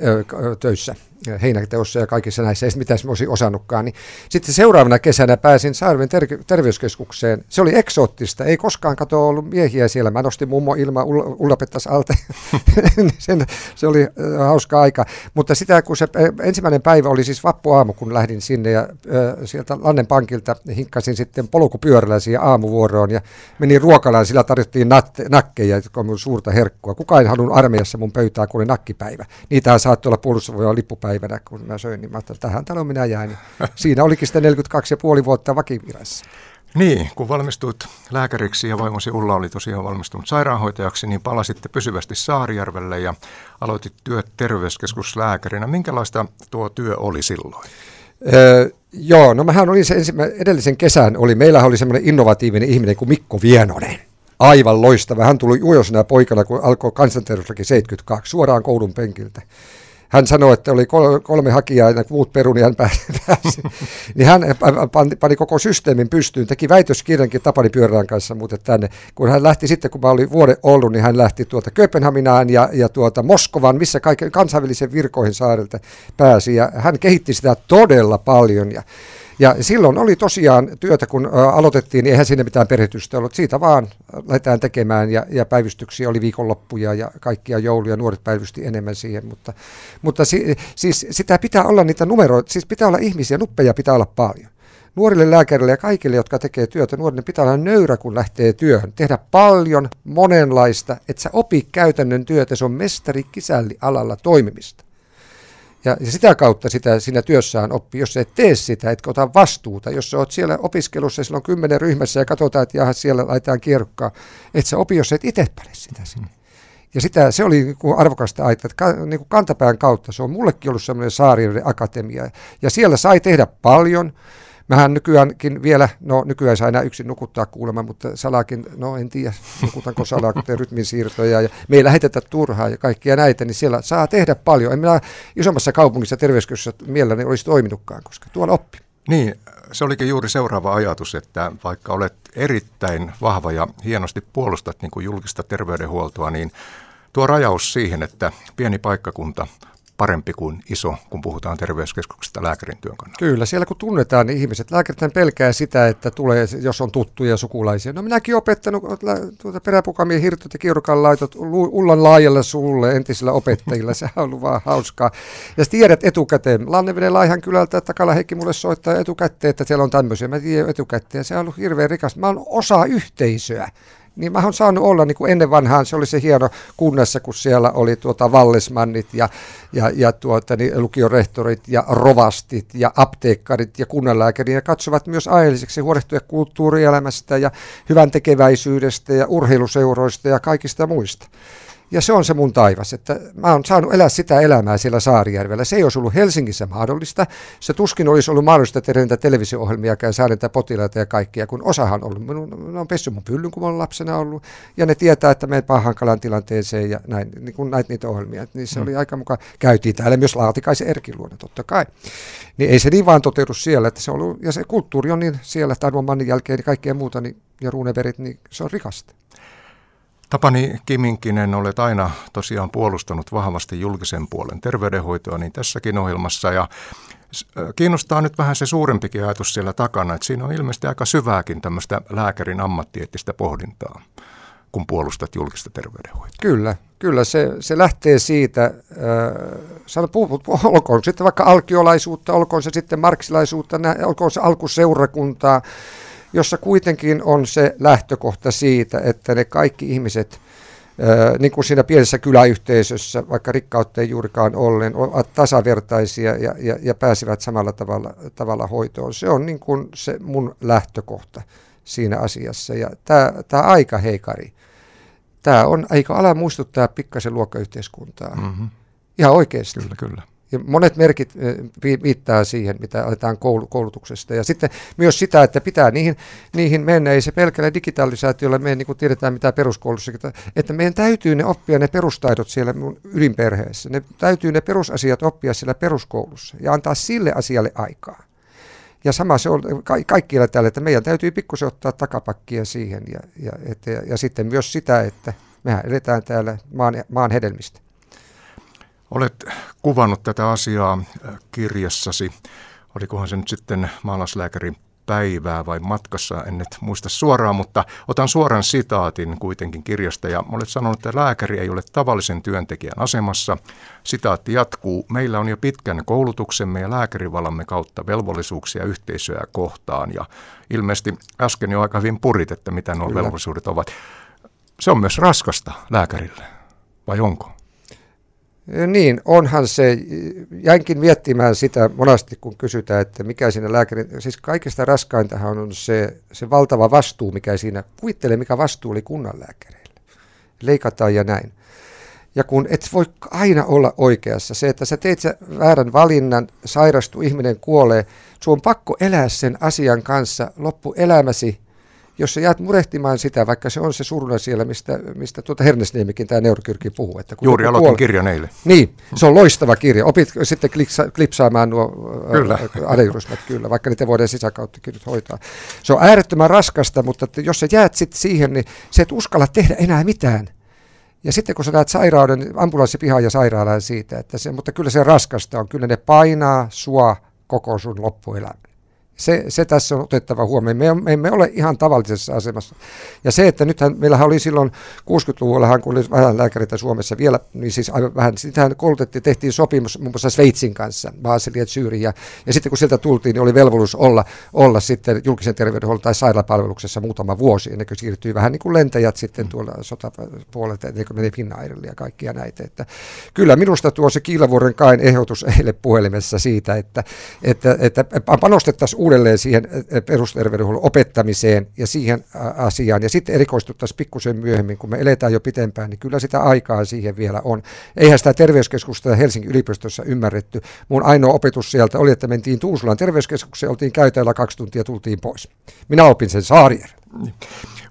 töissä heinäteossa ja kaikissa näissä, ei mitään olisin osannutkaan. Niin sitten seuraavana kesänä pääsin Saarven ter- terveyskeskukseen. Se oli eksoottista, ei koskaan kato ollut miehiä siellä. Mä nostin mummo ilma Ulla alta. (laughs) Sen, se oli äh, hauska aika. Mutta sitä, kun se äh, ensimmäinen päivä oli siis vappuaamu, kun lähdin sinne ja äh, sieltä Lannen pankilta hinkkasin sitten polkupyörällä siihen aamuvuoroon ja menin ruokalaan, sillä tarjottiin natte, nakkeja, jotka on mun suurta herkkua. Kukaan ei halunnut armeijassa mun pöytää, kun oli nakkipäivä. Niitähän saattoi olla puolustusvoimalla lippupäivä päivänä, kun mä söin, niin mä ajattelin, että tähän taloon minä jäin. Niin siinä olikin sitten 42,5 vuotta vakivirassa. Niin, kun valmistuit lääkäriksi ja vaimosi Ulla oli tosiaan valmistunut sairaanhoitajaksi, niin palasitte pysyvästi Saarijärvelle ja aloitit työt terveyskeskuslääkärinä. Minkälaista tuo työ oli silloin? Öö, joo, no mähän olin se ensimmä, edellisen kesän, oli, meillä oli semmoinen innovatiivinen ihminen kuin Mikko Vienonen. Aivan loistava. Hän tuli ujosena poikana, kun alkoi kansanterveyslaki 72, suoraan koulun penkiltä hän sanoi, että oli kolme hakijaa ja muut peruni hän (laughs) pääsi. niin hän pani, pani, koko systeemin pystyyn, teki väitöskirjankin Tapani Pyörän kanssa muuten tänne. Kun hän lähti sitten, kun mä olin vuoden ollut, niin hän lähti tuota Kööpenhaminaan ja, ja tuota Moskovan, missä kaiken kansainvälisen virkoihin saarelta pääsi. Ja hän kehitti sitä todella paljon. Ja ja silloin oli tosiaan työtä, kun aloitettiin, niin eihän sinne mitään perehdystä ollut. Siitä vaan lähdetään tekemään ja, ja päivystyksiä oli viikonloppuja ja kaikkia jouluja, nuoret päivysti enemmän siihen. Mutta, mutta si, siis sitä pitää olla niitä numeroita, siis pitää olla ihmisiä, nuppeja pitää olla paljon. Nuorille lääkärille ja kaikille, jotka tekee työtä, nuorille pitää olla nöyrä, kun lähtee työhön. Tehdä paljon, monenlaista, että sä opi käytännön työtä, se on mestari kisälli alalla toimimista. Ja, ja sitä kautta sitä siinä työssään oppii, jos et tee sitä, etkä ota vastuuta. Jos sä oot siellä opiskelussa ja silloin kymmenen ryhmässä ja katsotaan, että jaha, siellä laitetaan kierrokkaa, et sä opi, jos et itse pane sitä sinne. Ja sitä, se oli niin kuin arvokasta aikaa, että niin kuin kantapään kautta, se on mullekin ollut semmoinen Saarinen akatemia. Ja siellä sai tehdä paljon, Mähän nykyäänkin vielä, no nykyään saa enää yksin nukuttaa kuulemma, mutta salakin, no en tiedä, nukutanko salaa, kuten rytmin siirtoja ja me ei lähetetä turhaa ja kaikkia näitä, niin siellä saa tehdä paljon. En minä isommassa kaupungissa terveyskeskuksessa mielelläni olisi toiminutkaan, koska tuolla oppi. Niin, se olikin juuri seuraava ajatus, että vaikka olet erittäin vahva ja hienosti puolustat niin kuin julkista terveydenhuoltoa, niin tuo rajaus siihen, että pieni paikkakunta parempi kuin iso, kun puhutaan terveyskeskuksesta lääkärin työn kannalta. Kyllä, siellä kun tunnetaan niin ihmiset, lääkärit pelkää sitä, että tulee, jos on tuttuja sukulaisia. No minäkin opettanut tuota peräpukamien hirtot ja kiurukan laitot ullan laajalle suulle entisillä opettajilla. (laughs) Se on ollut vaan hauskaa. Ja tiedät etukäteen. Lanneveden Laihan kylältä Takala Heikki mulle soittaa etukäteen, että siellä on tämmöisiä. Mä tiedän etukäteen. Se on ollut hirveän rikas. Mä oon osa yhteisöä niin mä oon saanut olla niin kuin ennen vanhaan, se oli se hieno kunnassa, kun siellä oli tuota Vallesmannit ja, ja, ja tuota, niin lukiorektorit ja rovastit ja apteekkarit ja kunnanlääkärit ja katsovat myös aiheelliseksi huolehtia kulttuurielämästä ja hyvän tekeväisyydestä ja urheiluseuroista ja kaikista muista. Ja se on se mun taivas, että mä oon saanut elää sitä elämää siellä Saarijärvellä. Se ei olisi ollut Helsingissä mahdollista. Se tuskin olisi ollut mahdollista tehdä niitä televisio-ohjelmia ja saada niitä potilaita ja kaikkia, kun osahan on ollut. Minun, ne on pessy mun pyllyn, kun mä olen lapsena ollut. Ja ne tietää, että me hankalaan tilanteeseen ja näin, niin kun näitä niitä ohjelmia. Niin se mm. oli aika mukaan. Käytiin täällä myös Laatikaisen Erkin luona, totta kai. Niin ei se niin vaan toteudu siellä, että se on ollut, ja se kulttuuri on niin siellä, Mannin jälkeen ja kaikkea muuta, niin, ja Runeberit, niin se on rikasta. Tapani Kiminkinen, olet aina tosiaan puolustanut vahvasti julkisen puolen terveydenhoitoa niin tässäkin ohjelmassa ja kiinnostaa nyt vähän se suurempikin ajatus siellä takana, että siinä on ilmeisesti aika syvääkin tämmöistä lääkärin ammattieettistä pohdintaa, kun puolustat julkista terveydenhoitoa. Kyllä, kyllä se, se lähtee siitä, äh, olkoon sitten vaikka alkiolaisuutta, olkoon se sitten marksilaisuutta, olkoon se alkuseurakuntaa, jossa kuitenkin on se lähtökohta siitä, että ne kaikki ihmiset, niin kuin siinä pienessä kyläyhteisössä, vaikka rikkautta ei juurikaan ollen, ovat tasavertaisia ja, ja, ja pääsivät samalla tavalla, tavalla hoitoon. Se on niin kuin se mun lähtökohta siinä asiassa. Ja tämä, tämä aika heikari, tämä on, eikö ala muistuttaa pikkasen luokkayhteiskuntaa? Mm-hmm. Ihan oikeasti. Kyllä, kyllä. Ja monet merkit viittaa siihen, mitä aletaan koulutuksesta. Ja sitten myös sitä, että pitää niihin, niihin mennä. Ei se pelkällä digitalisaatiolla mene, niin kuin tiedetään mitä peruskoulussa, että meidän täytyy ne oppia ne perustaidot siellä mun ydinperheessä. Ne täytyy ne perusasiat oppia siellä peruskoulussa ja antaa sille asialle aikaa. Ja sama se on ka- kaikkialla tällä, että meidän täytyy pikkusen ottaa takapakkia siihen ja, ja, et, ja, ja sitten myös sitä, että mehän edetään täällä maan, maan hedelmistä. Olet kuvannut tätä asiaa äh, kirjassasi. Olikohan se nyt sitten maalaslääkärin päivää vai matkassa, en nyt muista suoraan, mutta otan suoran sitaatin kuitenkin kirjasta ja olet sanonut, että lääkäri ei ole tavallisen työntekijän asemassa. Sitaatti jatkuu, meillä on jo pitkän koulutuksemme ja lääkärivalamme kautta velvollisuuksia yhteisöä kohtaan ja ilmeisesti äsken jo aika hyvin purit, että mitä nuo Kyllä. velvollisuudet ovat. Se on myös raskasta lääkärille, vai onko? Niin, onhan se. Jäinkin miettimään sitä monasti, kun kysytään, että mikä siinä lääkärin... Siis kaikista raskaintahan on se, se valtava vastuu, mikä siinä... Kuvittele, mikä vastuu oli kunnanlääkäreillä. Leikataan ja näin. Ja kun et voi aina olla oikeassa, se, että sä teet sä väärän valinnan, sairastu, ihminen kuolee, sun on pakko elää sen asian kanssa loppuelämäsi jos sä jäät murehtimaan sitä, vaikka se on se suruna siellä, mistä, mistä tuota Hernesniemikin tämä neurokyrki puhuu. Että kun Juuri aloitin kuole... kirjan eilen. Niin, se on loistava kirja. Opit sitten klipsa, klipsaamaan nuo kyllä. adeurysmät, kyllä, vaikka niitä voidaan sisäkautta hoitaa. Se on äärettömän raskasta, mutta että jos sä jäät sitten siihen, niin se et uskalla tehdä enää mitään. Ja sitten kun sä näet sairauden, ambulanssipihaan ja sairaalaan siitä, että se, mutta kyllä se raskasta on, kyllä ne painaa sua koko sun loppuelämän. Se, se tässä on otettava huomioon. Me, me emme ole ihan tavallisessa asemassa. Ja se, että nythän meillähän oli silloin 60-luvulla, kun oli vähän lääkäreitä Suomessa vielä, niin siis aivan vähän, sitähän koulutettiin, tehtiin sopimus muun muassa Sveitsin kanssa, Basel ja ja, ja sitten kun sieltä tultiin, niin oli velvollisuus olla, olla sitten julkisen terveydenhuollon tai sairaalapalveluksessa muutama vuosi, ennen kuin siirtyi vähän niin kuin lentäjät sitten tuolla sotapuolelta, ennen kuin meni Finnairille ja kaikkia näitä. Että kyllä minusta tuo se Kiilavuoren kain ehdotus (laughs) eilen puhelimessa siitä, että, että, että panostettaisiin uudelleen siihen perusterveydenhuollon opettamiseen ja siihen asiaan. Ja sitten erikoistuttaisiin pikkusen myöhemmin, kun me eletään jo pitempään, niin kyllä sitä aikaa siihen vielä on. Eihän sitä terveyskeskusta Helsingin yliopistossa ymmärretty. Mun ainoa opetus sieltä oli, että mentiin Tuusulan terveyskeskukseen, oltiin käytäjällä kaksi tuntia, tultiin pois. Minä opin sen Saarier.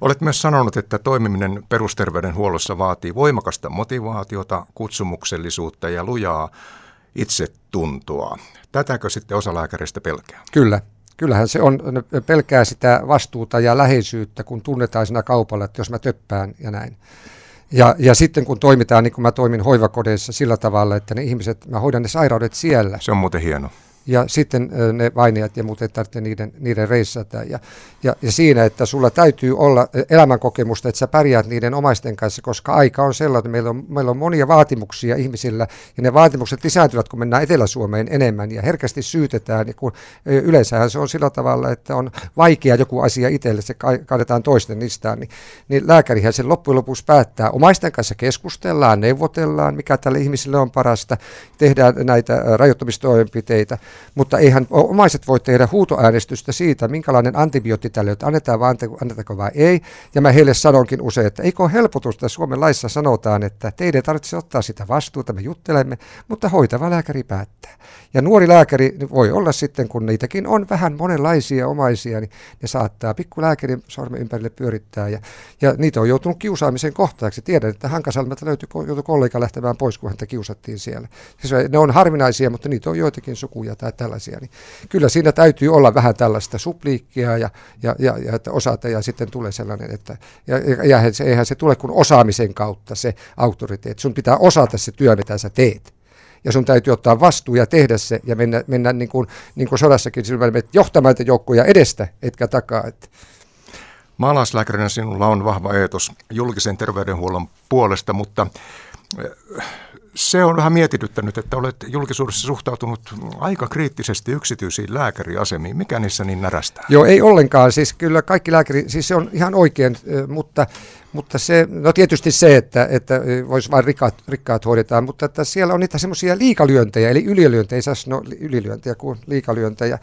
Olet myös sanonut, että toimiminen perusterveydenhuollossa vaatii voimakasta motivaatiota, kutsumuksellisuutta ja lujaa itsetuntoa. Tätäkö sitten osa lääkäreistä pelkää? Kyllä, kyllähän se on, pelkää sitä vastuuta ja läheisyyttä, kun tunnetaan siinä kaupalla, että jos mä töppään ja näin. Ja, ja sitten kun toimitaan, niin kuin mä toimin hoivakodeissa sillä tavalla, että ne ihmiset, mä hoidan ne sairaudet siellä. Se on muuten hieno ja sitten ne vainijat ja muut ei tarvitse niiden, niiden reissata. Ja, ja, ja siinä, että sulla täytyy olla elämänkokemusta, että sä pärjäät niiden omaisten kanssa, koska aika on sellainen, että meillä on, meillä on monia vaatimuksia ihmisillä, ja ne vaatimukset lisääntyvät, kun mennään Etelä-Suomeen enemmän, ja herkästi syytetään, ja kun yleensähän se on sillä tavalla, että on vaikea joku asia itselle, se kaadetaan toisten nistaan, niin, niin lääkärihän sen loppujen lopuksi päättää. Omaisten kanssa keskustellaan, neuvotellaan, mikä tälle ihmiselle on parasta, tehdään näitä rajoittamistoimenpiteitä, mutta eihän omaiset voi tehdä huutoäänestystä siitä, minkälainen antibiootti tälle, että annetaan vai annetaanko vai ei. Ja mä heille sanonkin usein, että eikö ole helpotusta, Suomen laissa sanotaan, että teidän tarvitse ottaa sitä vastuuta, me juttelemme, mutta hoitava lääkäri päättää. Ja nuori lääkäri voi olla sitten, kun niitäkin on vähän monenlaisia omaisia, niin ne saattaa pikkulääkärin sormen ympärille pyörittää. Ja, ja niitä on joutunut kiusaamisen kohtaaksi. Tiedän, että Hankasalmelta löytyi, joutui kollega lähtemään pois, kun häntä kiusattiin siellä. Siis ne on harvinaisia, mutta niitä on joitakin sukuja tai tällaisia. Niin kyllä siinä täytyy olla vähän tällaista supliikkia ja, ja, ja, ja että osata ja sitten tulee sellainen, että ja, ja, ja se, eihän se tule kuin osaamisen kautta se auktoriteetti. Sun pitää osata se työ, mitä sä teet ja sun täytyy ottaa vastuu ja tehdä se ja mennä, mennä niin, kuin, niin kuin sodassakin silloin johtamaan joukkoja edestä, etkä takaa. Että. Maalaislääkärinä sinulla on vahva eetos julkisen terveydenhuollon puolesta, mutta se on vähän mietityttänyt, että olet julkisuudessa suhtautunut aika kriittisesti yksityisiin lääkäriasemiin. Mikä niissä niin närästää? Joo, ei ollenkaan. Siis kyllä kaikki lääkäri, siis se on ihan oikein, mutta, mutta se, no tietysti se, että, että voisi vain rikkaat, rikkaat hoidetaan, mutta että siellä on niitä semmoisia liikalyöntejä, eli ylilyöntejä, ei saa sanoa ylilyöntejä kuin liikalyöntejä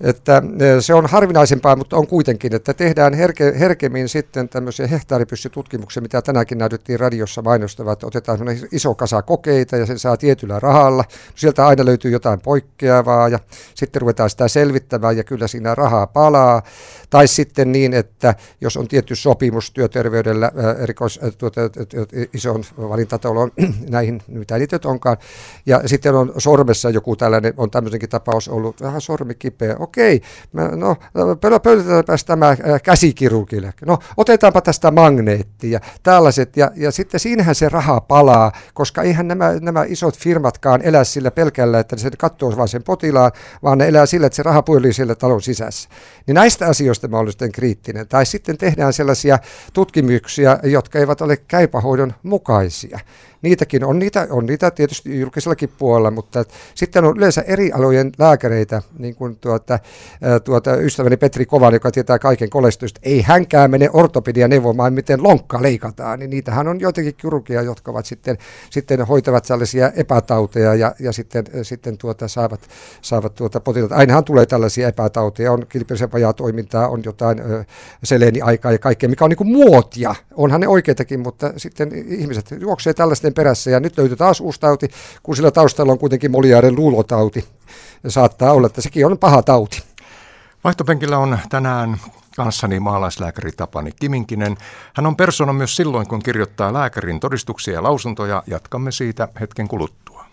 että se on harvinaisempaa, mutta on kuitenkin, että tehdään herke, herkemmin sitten tämmöisiä hehtaaripyssytutkimuksia, mitä tänäänkin näytettiin radiossa mainostavat, otetaan iso kasa kokeita ja sen saa tietyllä rahalla. Sieltä aina löytyy jotain poikkeavaa ja sitten ruvetaan sitä selvittämään ja kyllä siinä rahaa palaa. Tai sitten niin, että jos on tietty sopimus työterveydellä erikois, tuota, ison valintataloon (clears throat) näihin, mitä niitä onkaan, ja sitten on sormessa joku tällainen, on tämmöisenkin tapaus ollut, vähän sormi kipeä, okei, mä, no pöytetäänpäs tämä käsikirurgille, no otetaanpa tästä magneettia, tällaiset, ja, ja sitten siinähän se raha palaa, koska eihän nämä, nämä isot firmatkaan elä sillä pelkällä, että se katsoo vain sen potilaan, vaan ne elää sillä, että se raha pyörii siellä talon sisässä. Niin näistä asioista mä olen sitten kriittinen. Tai sitten tehdään sellaisia tutkimuksia, jotka eivät ole käypähoidon mukaisia niitäkin on niitä, on niitä tietysti julkisellakin puolella, mutta sitten on yleensä eri alojen lääkäreitä, niin kuin tuota, tuota ystäväni Petri Kovan, joka tietää kaiken kolestystä, ei hänkään mene ortopedia neuvomaan, miten lonkka leikataan, niin niitähän on joitakin kirurgia, jotka ovat sitten, sitten hoitavat sellaisia epätauteja ja, ja sitten, sitten tuota, saavat, saavat tuota potilaita. Ainahan tulee tällaisia epätauteja, on kilpillisen toimintaa, on jotain seleeniaikaa ja kaikkea, mikä on niin kuin muotia. Onhan ne oikeitakin, mutta sitten ihmiset juoksee tällaisten perässä ja nyt löytyy taas uusi tauti, kun sillä taustalla on kuitenkin Moliaren luulotauti. Ja saattaa olla, että sekin on paha tauti. Vaihtopenkillä on tänään kanssani maalaislääkäri Tapani Kiminkinen. Hän on persona myös silloin, kun kirjoittaa lääkärin todistuksia ja lausuntoja. Jatkamme siitä hetken kuluttua.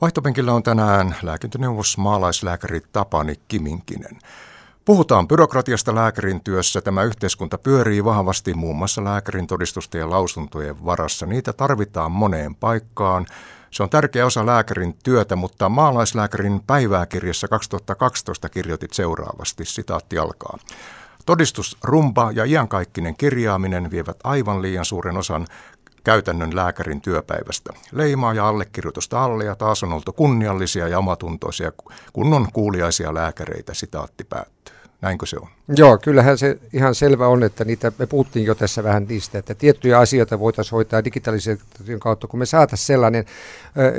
Vaihtopenkillä on tänään lääkintöneuvos maalaislääkäri Tapani Kiminkinen. Puhutaan byrokratiasta lääkärin työssä. Tämä yhteiskunta pyörii vahvasti muun muassa lääkärin todistusten ja lausuntojen varassa. Niitä tarvitaan moneen paikkaan. Se on tärkeä osa lääkärin työtä, mutta maalaislääkärin päivääkirjassa 2012 kirjoitit seuraavasti, sitaatti alkaa. Todistusrumpa ja iankaikkinen kirjaaminen vievät aivan liian suuren osan käytännön lääkärin työpäivästä. Leimaa ja allekirjoitusta alle ja taas on oltu kunniallisia ja omatuntoisia kunnon kuuliaisia lääkäreitä, sitaatti päättyy. Näinkö se on? Joo, kyllähän se ihan selvä on, että niitä, me puhuttiin jo tässä vähän niistä, että tiettyjä asioita voitaisiin hoitaa digitalisaation kautta, kun me saataisiin sellainen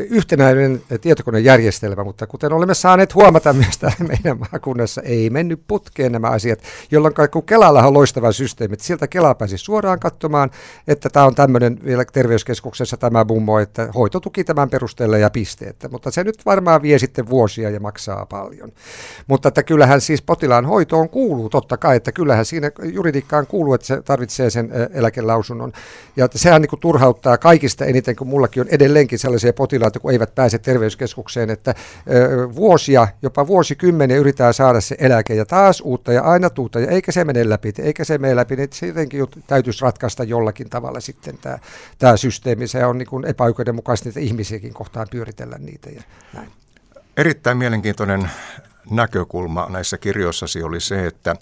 yhtenäinen tietokonejärjestelmä, mutta kuten olemme saaneet huomata myös täällä meidän maakunnassa, ei mennyt putkeen nämä asiat, jolloin kun Kelalla on loistava systeemi, että sieltä Kela pääsi suoraan katsomaan, että tämä on tämmöinen vielä terveyskeskuksessa tämä mummo, että hoitotuki tämän perusteella ja pisteettä, mutta se nyt varmaan vie sitten vuosia ja maksaa paljon. Mutta että kyllähän siis potilaan hoitoon kuuluu totta kai, että kyllähän siinä juridiikkaan kuuluu, että se tarvitsee sen eläkelausunnon. Ja sehän niin kuin turhauttaa kaikista eniten, kun mullakin on edelleenkin sellaisia potilaita, kun eivät pääse terveyskeskukseen, että vuosia, jopa vuosikymmeniä yritetään saada se eläke ja taas uutta ja aina tuutta, ja eikä se mene läpi, eikä se mene läpi, niin se jotenkin täytyisi ratkaista jollakin tavalla sitten tämä, tämä systeemi. Se on niin kuin epäoikeudenmukaisesti, että ihmisiäkin kohtaan pyöritellä niitä ja näin. Erittäin mielenkiintoinen näkökulma näissä kirjoissasi oli se, että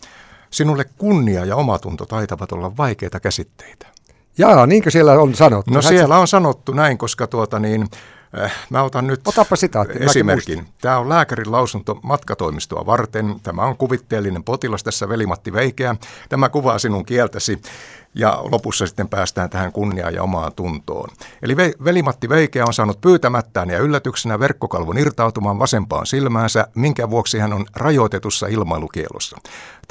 sinulle kunnia ja omatunto taitavat olla vaikeita käsitteitä. Jaa, niinkö siellä on sanottu? No siellä on sanottu näin, koska tuota niin, äh, mä otan nyt Otapa sitaatti, esimerkin. Tämä on lääkärin lausunto matkatoimistoa varten. Tämä on kuvitteellinen potilas tässä Velimatti Veikeä. Tämä kuvaa sinun kieltäsi ja lopussa sitten päästään tähän kunniaan ja omaan tuntoon. Eli velimatti Veikeä on saanut pyytämättään ja yllätyksenä verkkokalvon irtautumaan vasempaan silmäänsä, minkä vuoksi hän on rajoitetussa ilmailukielossa.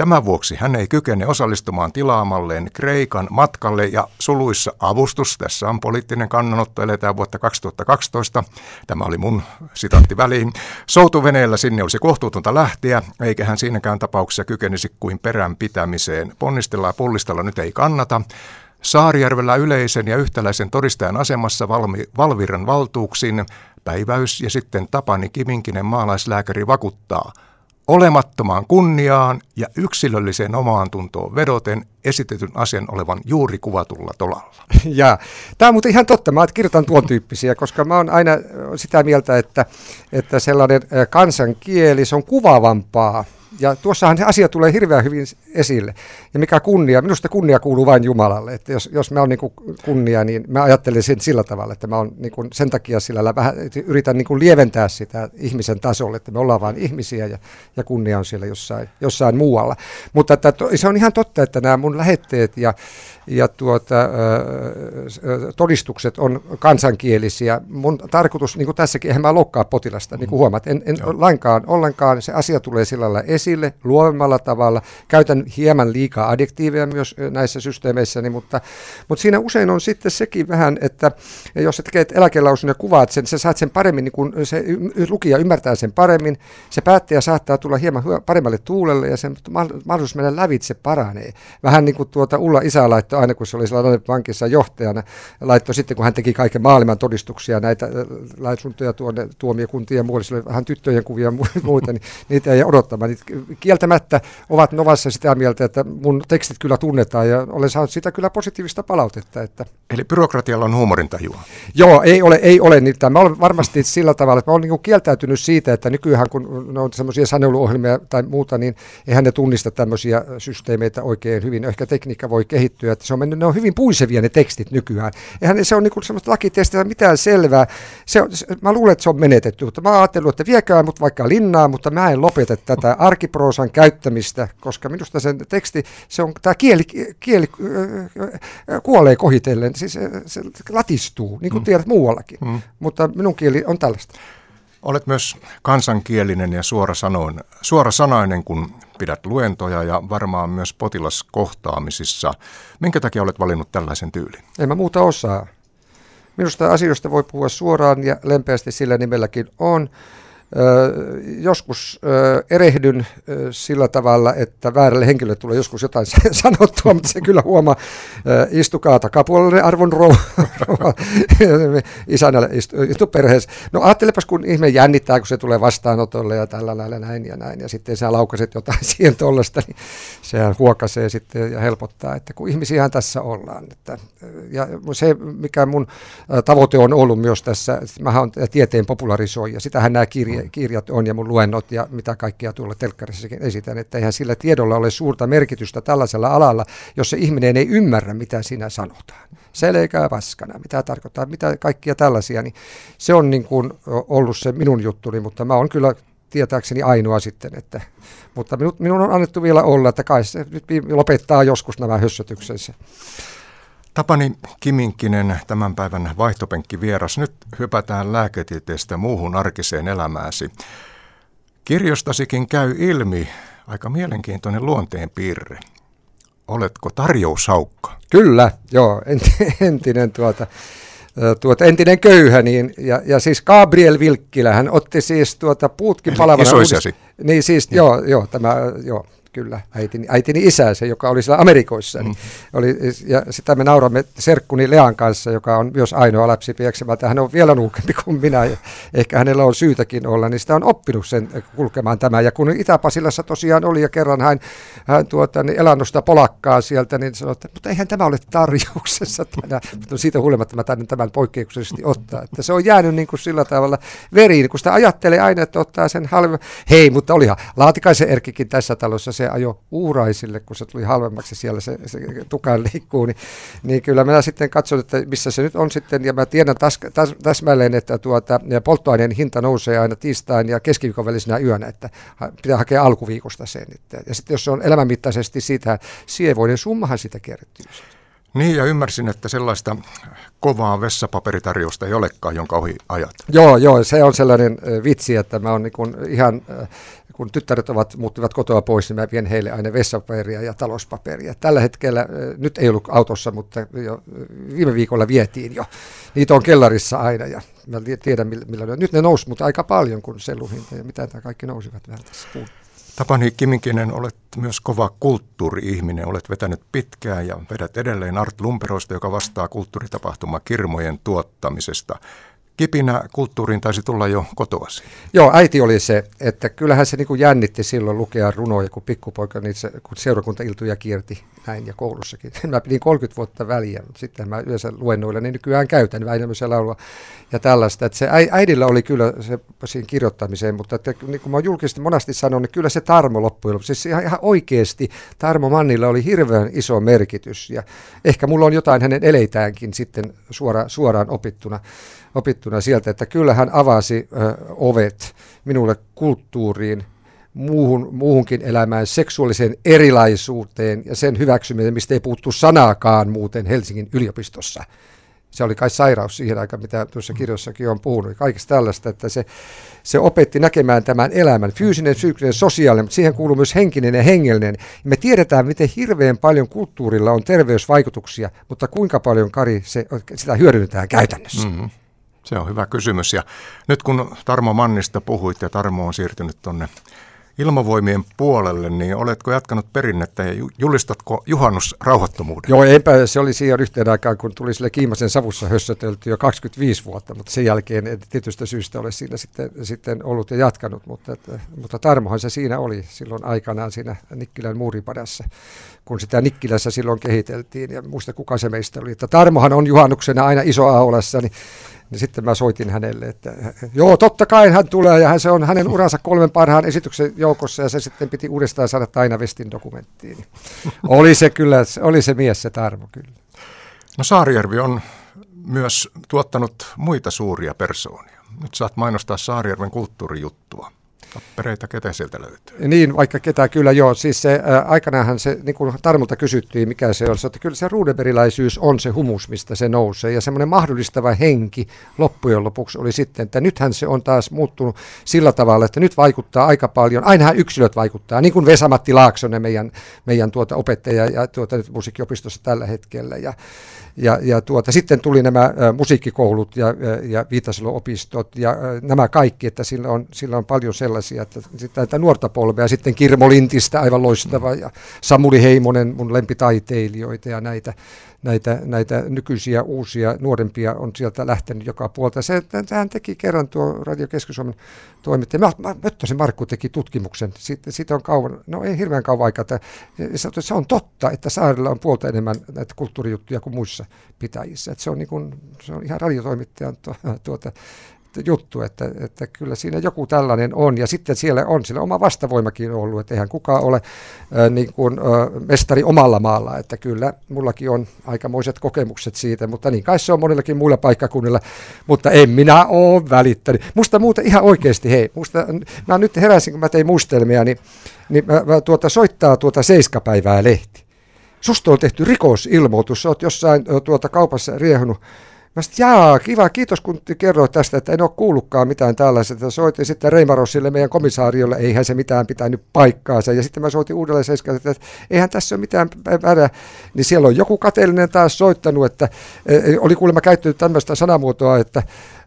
Tämän vuoksi hän ei kykene osallistumaan tilaamalleen Kreikan matkalle ja suluissa avustus. Tässä on poliittinen kannanotto, eletään vuotta 2012. Tämä oli mun sitaatti väliin. Soutuveneellä sinne olisi kohtuutonta lähteä, eikä hän siinäkään tapauksessa kykenisi kuin perän pitämiseen. Ponnistella ja pullistella nyt ei kannata. Saarijärvellä yleisen ja yhtäläisen todistajan asemassa Valmi, Valviran valtuuksin päiväys ja sitten Tapani Kiminkinen maalaislääkäri vakuuttaa – olemattomaan kunniaan ja yksilölliseen omaan tuntoon vedoten esitetyn asian olevan juuri kuvatulla tolalla. (laughs) Ja, tämä on muuten ihan totta. Mä kirjoitan tuon tyyppisiä, koska mä oon aina sitä mieltä, että, että sellainen kansankieli, se on kuvaavampaa ja tuossahan se asia tulee hirveän hyvin esille. Ja mikä kunnia, minusta kunnia kuuluu vain Jumalalle. Että jos, jos mä oon niin kunnia, niin mä ajattelen sen sillä tavalla, että mä oon niin sen takia sillä vähän, yritän niin lieventää sitä ihmisen tasolle, että me ollaan vain ihmisiä ja, ja kunnia on siellä jossain, jossain muualla. Mutta että, to, se on ihan totta, että nämä lähetteet ja, ja tuota, todistukset on kansankielisiä. Mun tarkoitus, niin kuin tässäkin, eihän mä lokkaa potilasta, niin kuin mm. huomaat, en, en lainkaan, ollenkaan, se asia tulee sillä lailla esille, luovemmalla tavalla, käytän hieman liikaa adjektiiveja myös näissä systeemeissäni, mutta, mutta siinä usein on sitten sekin vähän, että jos sä teet eläkelausun ja kuvaat sen, sä saat sen paremmin, niin kun se lukija ymmärtää sen paremmin, se päättäjä saattaa tulla hieman paremmalle tuulelle ja sen mahdollisuus mennä lävitse paranee. Vähän niin kuin tuota Ulla isä laittoi aina, kun se oli siellä pankissa johtajana, laittoi sitten, kun hän teki kaiken maailman todistuksia, näitä lausuntoja tuonne tuomiokuntiin ja muualle, oli vähän tyttöjen kuvia ja (laughs) muita, niin niitä ei odottamaan. Niin kieltämättä ovat Novassa sitä mieltä, että mun tekstit kyllä tunnetaan ja olen saanut sitä kyllä positiivista palautetta. Että Eli byrokratialla on huumorintajua? Joo, ei ole, ei ole niitä. Mä olen varmasti sillä tavalla, että mä olen niin kieltäytynyt siitä, että nykyään kun ne on semmoisia saneluohjelmia tai muuta, niin eihän ne tunnista tämmöisiä systeemeitä oikein hyvin. Ehkä tekniikka voi kehittyä, että se on mennyt, ne on hyvin puisevia ne tekstit nykyään. Eihän se on niin semmoista lakitestistä mitään selvää. Se on, mä luulen, että se on menetetty, mutta mä ajattelin, että viekää mut vaikka linnaa, mutta mä en lopeta tätä arkiproosan käyttämistä, koska minusta sen teksti, se on, tämä kieli, kieli kuolee kohitellen, siis se, se latistuu, niin kuin mm. tiedät muuallakin, mm. mutta minun kieli on tällaista. Olet myös kansankielinen ja suorasanoin, suorasanainen, kun pidät luentoja ja varmaan myös potilaskohtaamisissa. Minkä takia olet valinnut tällaisen tyylin? En mä muuta osaa. Minusta asioista voi puhua suoraan ja lempeästi sillä nimelläkin on joskus erehdyn sillä tavalla, että väärälle henkilölle tulee joskus jotain (laughs) sanottua, mutta se kyllä huomaa, istukaa takapuolelle arvon rouva, (laughs) isänälle istu, istu perheessä. No ajattelepas, kun ihme jännittää, kun se tulee vastaanotolle ja tällä lailla näin ja näin, ja sitten sä laukaset jotain (laughs) siihen tuollaista, niin sehän huokasee sitten ja helpottaa, että kun ihmisiähän tässä ollaan. Että, ja se, mikä mun tavoite on ollut myös tässä, mä olen tieteen popularisoija, sitähän nämä kirje, kirjat on ja mun luennot ja mitä kaikkia tuolla telkkarissakin esitän, että eihän sillä tiedolla ole suurta merkitystä tällaisella alalla, jos se ihminen ei ymmärrä, mitä sinä sanotaan. Selkää paskana, mitä tarkoittaa, mitä kaikkia tällaisia, niin se on niin kuin ollut se minun juttuni, mutta mä oon kyllä tietääkseni ainoa sitten, että, mutta minun, minun on annettu vielä olla, että kai se nyt lopettaa joskus nämä hössötyksensä. Tapani Kiminkkinen, tämän päivän vaihtopenkki vieras. Nyt hypätään lääketieteestä muuhun arkiseen elämääsi. Kirjostasikin käy ilmi aika mielenkiintoinen luonteenpiirre. Oletko tarjoushaukka? Kyllä, joo, entinen tuota, tuota, entinen köyhä, niin, ja, ja siis Gabriel Vilkkilä, hän otti siis tuota puutkin palavana. Uudis- niin siis, ja. joo, joo, tämä, joo, kyllä, äitini, äitini isä, se, joka oli siellä Amerikoissa. Niin mm. oli, ja sitä me nauramme serkkuni Lean kanssa, joka on myös ainoa lapsi pieksemältä. Hän on vielä nuukempi kuin minä, ja ehkä hänellä on syytäkin olla, niin sitä on oppinut sen kulkemaan tämä. Ja kun Itä-Pasilassa tosiaan oli, ja kerran hän, hän tuota, niin elannosta polakkaa sieltä, niin sanoi, että mutta eihän tämä ole tarjouksessa tänään. Mutta siitä huolimatta mä tänne tämän poikkeuksellisesti ottaa. Että se on jäänyt niin kuin sillä tavalla veriin, kun sitä ajattelee aina, että ottaa sen halvemman. Hei, mutta olihan Laatikaisen Erkkikin tässä talossa se ajo uuraisille, kun se tuli halvemmaksi siellä se, se tukan liikkuu, niin, niin kyllä minä sitten katson, että missä se nyt on sitten, ja mä tiedän täs, täs, täsmälleen, että tuota, polttoaineen hinta nousee aina tiistain ja keskiviikon välisenä yönä, että pitää hakea alkuviikosta sen. Että, ja sitten jos se on elämänmittaisesti siitä, sievoinen summahan sitä kertyy. Niin, ja ymmärsin, että sellaista kovaa vessapaperitarjousta ei olekaan, jonka ohi ajat. Joo, joo, se on sellainen vitsi, että mä oon niin ihan kun tyttäret ovat muuttivat kotoa pois, niin mä vien heille aina vessapaperia ja talouspaperia. Tällä hetkellä, nyt ei ollut autossa, mutta jo viime viikolla vietiin jo. Niitä on kellarissa aina ja mä tiedän millä, millä Nyt ne nousi, mutta aika paljon, kun selluhinta ja mitä tämä kaikki nousivat vähän tässä puun. Tapani Kiminkinen, olet myös kova kulttuuri-ihminen. Olet vetänyt pitkään ja vedät edelleen Art Lumperosta, joka vastaa kulttuuritapahtuma kirmojen tuottamisesta kipinä kulttuuriin taisi tulla jo kotoasi. Joo, äiti oli se, että kyllähän se niin jännitti silloin lukea runoja, kun pikkupoika niitä, kun seurakuntailtuja kierti näin ja koulussakin. (laughs) Mä pidin 30 vuotta väliä, mutta sitten mä yleensä luennoilla, niin nykyään käytän Väinämöisen laulua ja tällaista. Että se äidillä oli kyllä se siinä kirjoittamiseen, mutta että, niin kuin mä julkisesti monasti sanon, niin kyllä se Tarmo loppujen lopuksi, siis ihan, ihan oikeasti Tarmo Mannilla oli hirveän iso merkitys ja ehkä mulla on jotain hänen eleitäänkin sitten suora, suoraan opittuna opittuna sieltä, että kyllä hän avasi ö, ovet minulle kulttuuriin, muuhun, muuhunkin elämään, seksuaaliseen erilaisuuteen ja sen hyväksymiseen, mistä ei puuttu sanaakaan muuten Helsingin yliopistossa se oli kai sairaus siihen aikaan, mitä tuossa kirjassakin on puhunut, kaikista tällaista, että se, se opetti näkemään tämän elämän, fyysinen, psyykkinen, sosiaalinen, mutta siihen kuuluu myös henkinen ja hengellinen. Me tiedetään, miten hirveän paljon kulttuurilla on terveysvaikutuksia, mutta kuinka paljon, Kari, se, sitä hyödynnetään käytännössä? Mm-hmm. Se on hyvä kysymys. Ja nyt kun Tarmo Mannista puhuit ja Tarmo on siirtynyt tuonne ilmavoimien puolelle, niin oletko jatkanut perinnettä ja julistatko juhannus rauhattomuuden? Joo, eipä se oli siihen yhteen aikaan, kun tuli sille Kiimasen savussa hössötelty jo 25 vuotta, mutta sen jälkeen en tietystä syystä ole siinä sitten, sitten ollut ja jatkanut, mutta, että, mutta Tarmohan se siinä oli silloin aikanaan siinä Nikkilän muuripadassa, kun sitä Nikkilässä silloin kehiteltiin ja muista kuka se meistä oli, että Tarmohan on juhannuksena aina iso aulassa, niin niin sitten mä soitin hänelle, että joo, totta kai hän tulee, ja hän, se on hänen uransa kolmen parhaan esityksen joukossa, ja se sitten piti uudestaan saada Taina Vestin dokumenttiin. (laughs) Oli se kyllä, oli se mies se Tarmo kyllä. No Saarijärvi on myös tuottanut muita suuria persoonia. Nyt saat mainostaa Saarijärven kulttuurijuttua. Tappereita, ketä sieltä löytyy? Niin, vaikka ketä kyllä joo. Siis se, ää, aikanaanhan se, niin kuin Tarmulta kysyttiin, mikä se on, että kyllä se ruudeberiläisyys on se humus, mistä se nousee. Ja semmoinen mahdollistava henki loppujen lopuksi oli sitten, että nythän se on taas muuttunut sillä tavalla, että nyt vaikuttaa aika paljon, ainahan yksilöt vaikuttaa, niin kuin Vesamatti Laaksonen, meidän, meidän tuota opettaja ja tuota, musiikkiopistossa tällä hetkellä. Ja, ja, ja tuota, sitten tuli nämä musiikkikoulut ja, ja Viitasalo-opistot ja nämä kaikki, että sillä on, sillä on paljon sellaisia, että että nuorta polvea, sitten Kirmo Lintistä aivan loistava ja Samuli Heimonen, mun lempitaiteilijoita ja näitä, näitä, näitä nykyisiä uusia nuorempia on sieltä lähtenyt joka puolta. Se, hän teki kerran tuo Radio Keski-Suomen toimittaja. Möttösen Markku teki tutkimuksen, siitä, siitä on kauan, no ei hirveän kauan aikaa, että se on totta, että saarella on puolta enemmän näitä kulttuurijuttuja kuin muissa pitäjissä. Se, on niin kuin, se on ihan radiotoimittajan tuota, juttu, että, että kyllä siinä joku tällainen on. Ja sitten siellä on sillä oma vastavoimakin ollut, että eihän kukaan ole äh, niin kuin, äh, mestari omalla maalla, että kyllä mullakin on aikamoiset kokemukset siitä, mutta niin kai se on monillakin muilla paikkakunnilla, mutta en minä ole välittänyt. Musta muuten ihan oikeasti, hei, musta, mä nyt heräsin, kun mä tein mustelmia, niin, niin mä, mä tuota, soittaa tuota seiskapäivää lehti. Susta on tehty rikosilmoitus, sä oot jossain tuota kaupassa riehunut Mä sitten, jaa, kiva, kiitos kun kerroit tästä, että en ole kuullutkaan mitään tällaista. Soitin sitten Reimarosille, meidän komisaariolle, eihän se mitään pitänyt paikkaansa. Ja sitten mä soitin uudelleen seiskaan, että eihän tässä ole mitään väärää. Niin siellä on joku kateellinen taas soittanut, että e, e, oli kuulemma käyttänyt tämmöistä sanamuotoa, että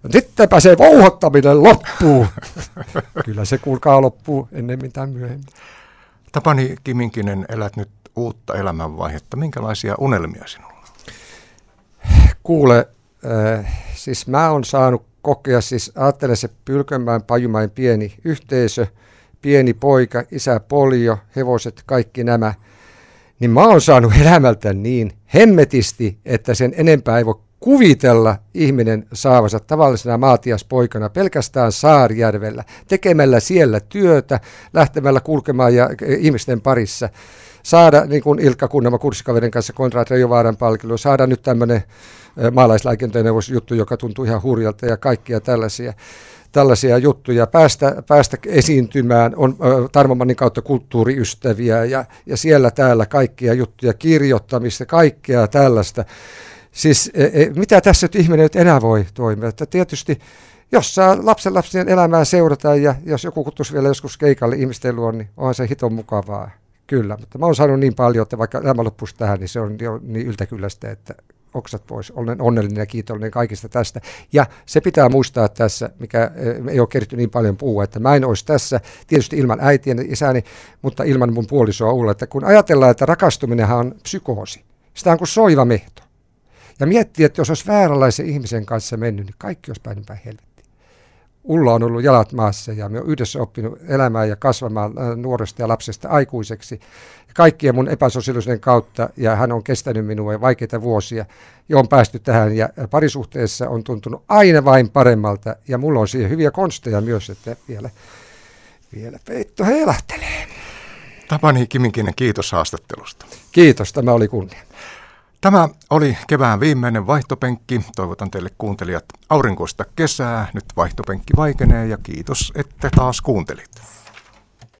sittenpä se vouhottaminen loppuu. (laughs) Kyllä se kuulkaa loppuu ennen mitään myöhemmin. Tapani Kiminkinen, elät nyt uutta elämänvaihetta. Minkälaisia unelmia sinulla? Kuule, Äh, siis mä oon saanut kokea, siis ajattele se Pylkönmäen Pajumain pieni yhteisö, pieni poika, isä polio, hevoset, kaikki nämä, niin mä oon saanut (laughs) elämältä niin hemmetisti, että sen enempää ei voi kuvitella ihminen saavansa tavallisena maatiaspoikana pelkästään Saarijärvellä, tekemällä siellä työtä, lähtemällä kulkemaan ja ihmisten parissa. Saada, niin kuin Ilkka Kunnama kurssikaverin kanssa Konrad Reijovaaran palkelu, saada nyt tämmöinen juttu, joka tuntuu ihan hurjalta ja kaikkia tällaisia tällaisia juttuja, päästä, päästä esiintymään, on Tarmomannin kautta kulttuuriystäviä ja, ja siellä täällä kaikkia juttuja, kirjoittamista, kaikkea tällaista. Siis e, e, mitä tässä nyt ihminen nyt enää voi toimia, että tietysti jos saa lapsen lapsien elämää seurata ja jos joku kutsuisi vielä joskus keikalle ihmisten luo, niin onhan se hiton mukavaa. Kyllä, mutta mä oon saanut niin paljon, että vaikka elämä loppuisi tähän, niin se on jo niin yltäkyllästä, että oksat pois. Olen onnellinen ja kiitollinen kaikista tästä. Ja se pitää muistaa tässä, mikä eh, ei ole keritty niin paljon puhua, että mä en olisi tässä tietysti ilman äitien ja isäni, mutta ilman mun puolisoa Ulla. Että kun ajatellaan, että rakastuminenhan on psykoosi, sitä on kuin soiva mehto. Ja miettii, että jos olisi vääränlaisen ihmisen kanssa mennyt, niin kaikki olisi päin päin helvettiin. Ulla on ollut jalat maassa ja me on yhdessä oppinut elämään ja kasvamaan äh, nuoresta ja lapsesta aikuiseksi. Ja kaikkien mun epäsosiaalisuuden kautta ja hän on kestänyt minua vaikeita vuosia ja on päästy tähän ja parisuhteessa on tuntunut aina vain paremmalta ja mulla on siihen hyviä konsteja myös, että vielä, vielä peitto heilahtelee. Tapani Kiminkinen, kiitos haastattelusta. Kiitos, tämä oli kunnia. Tämä oli kevään viimeinen vaihtopenkki. Toivotan teille kuuntelijat aurinkoista kesää. Nyt vaihtopenkki vaikenee ja kiitos, että taas kuuntelit.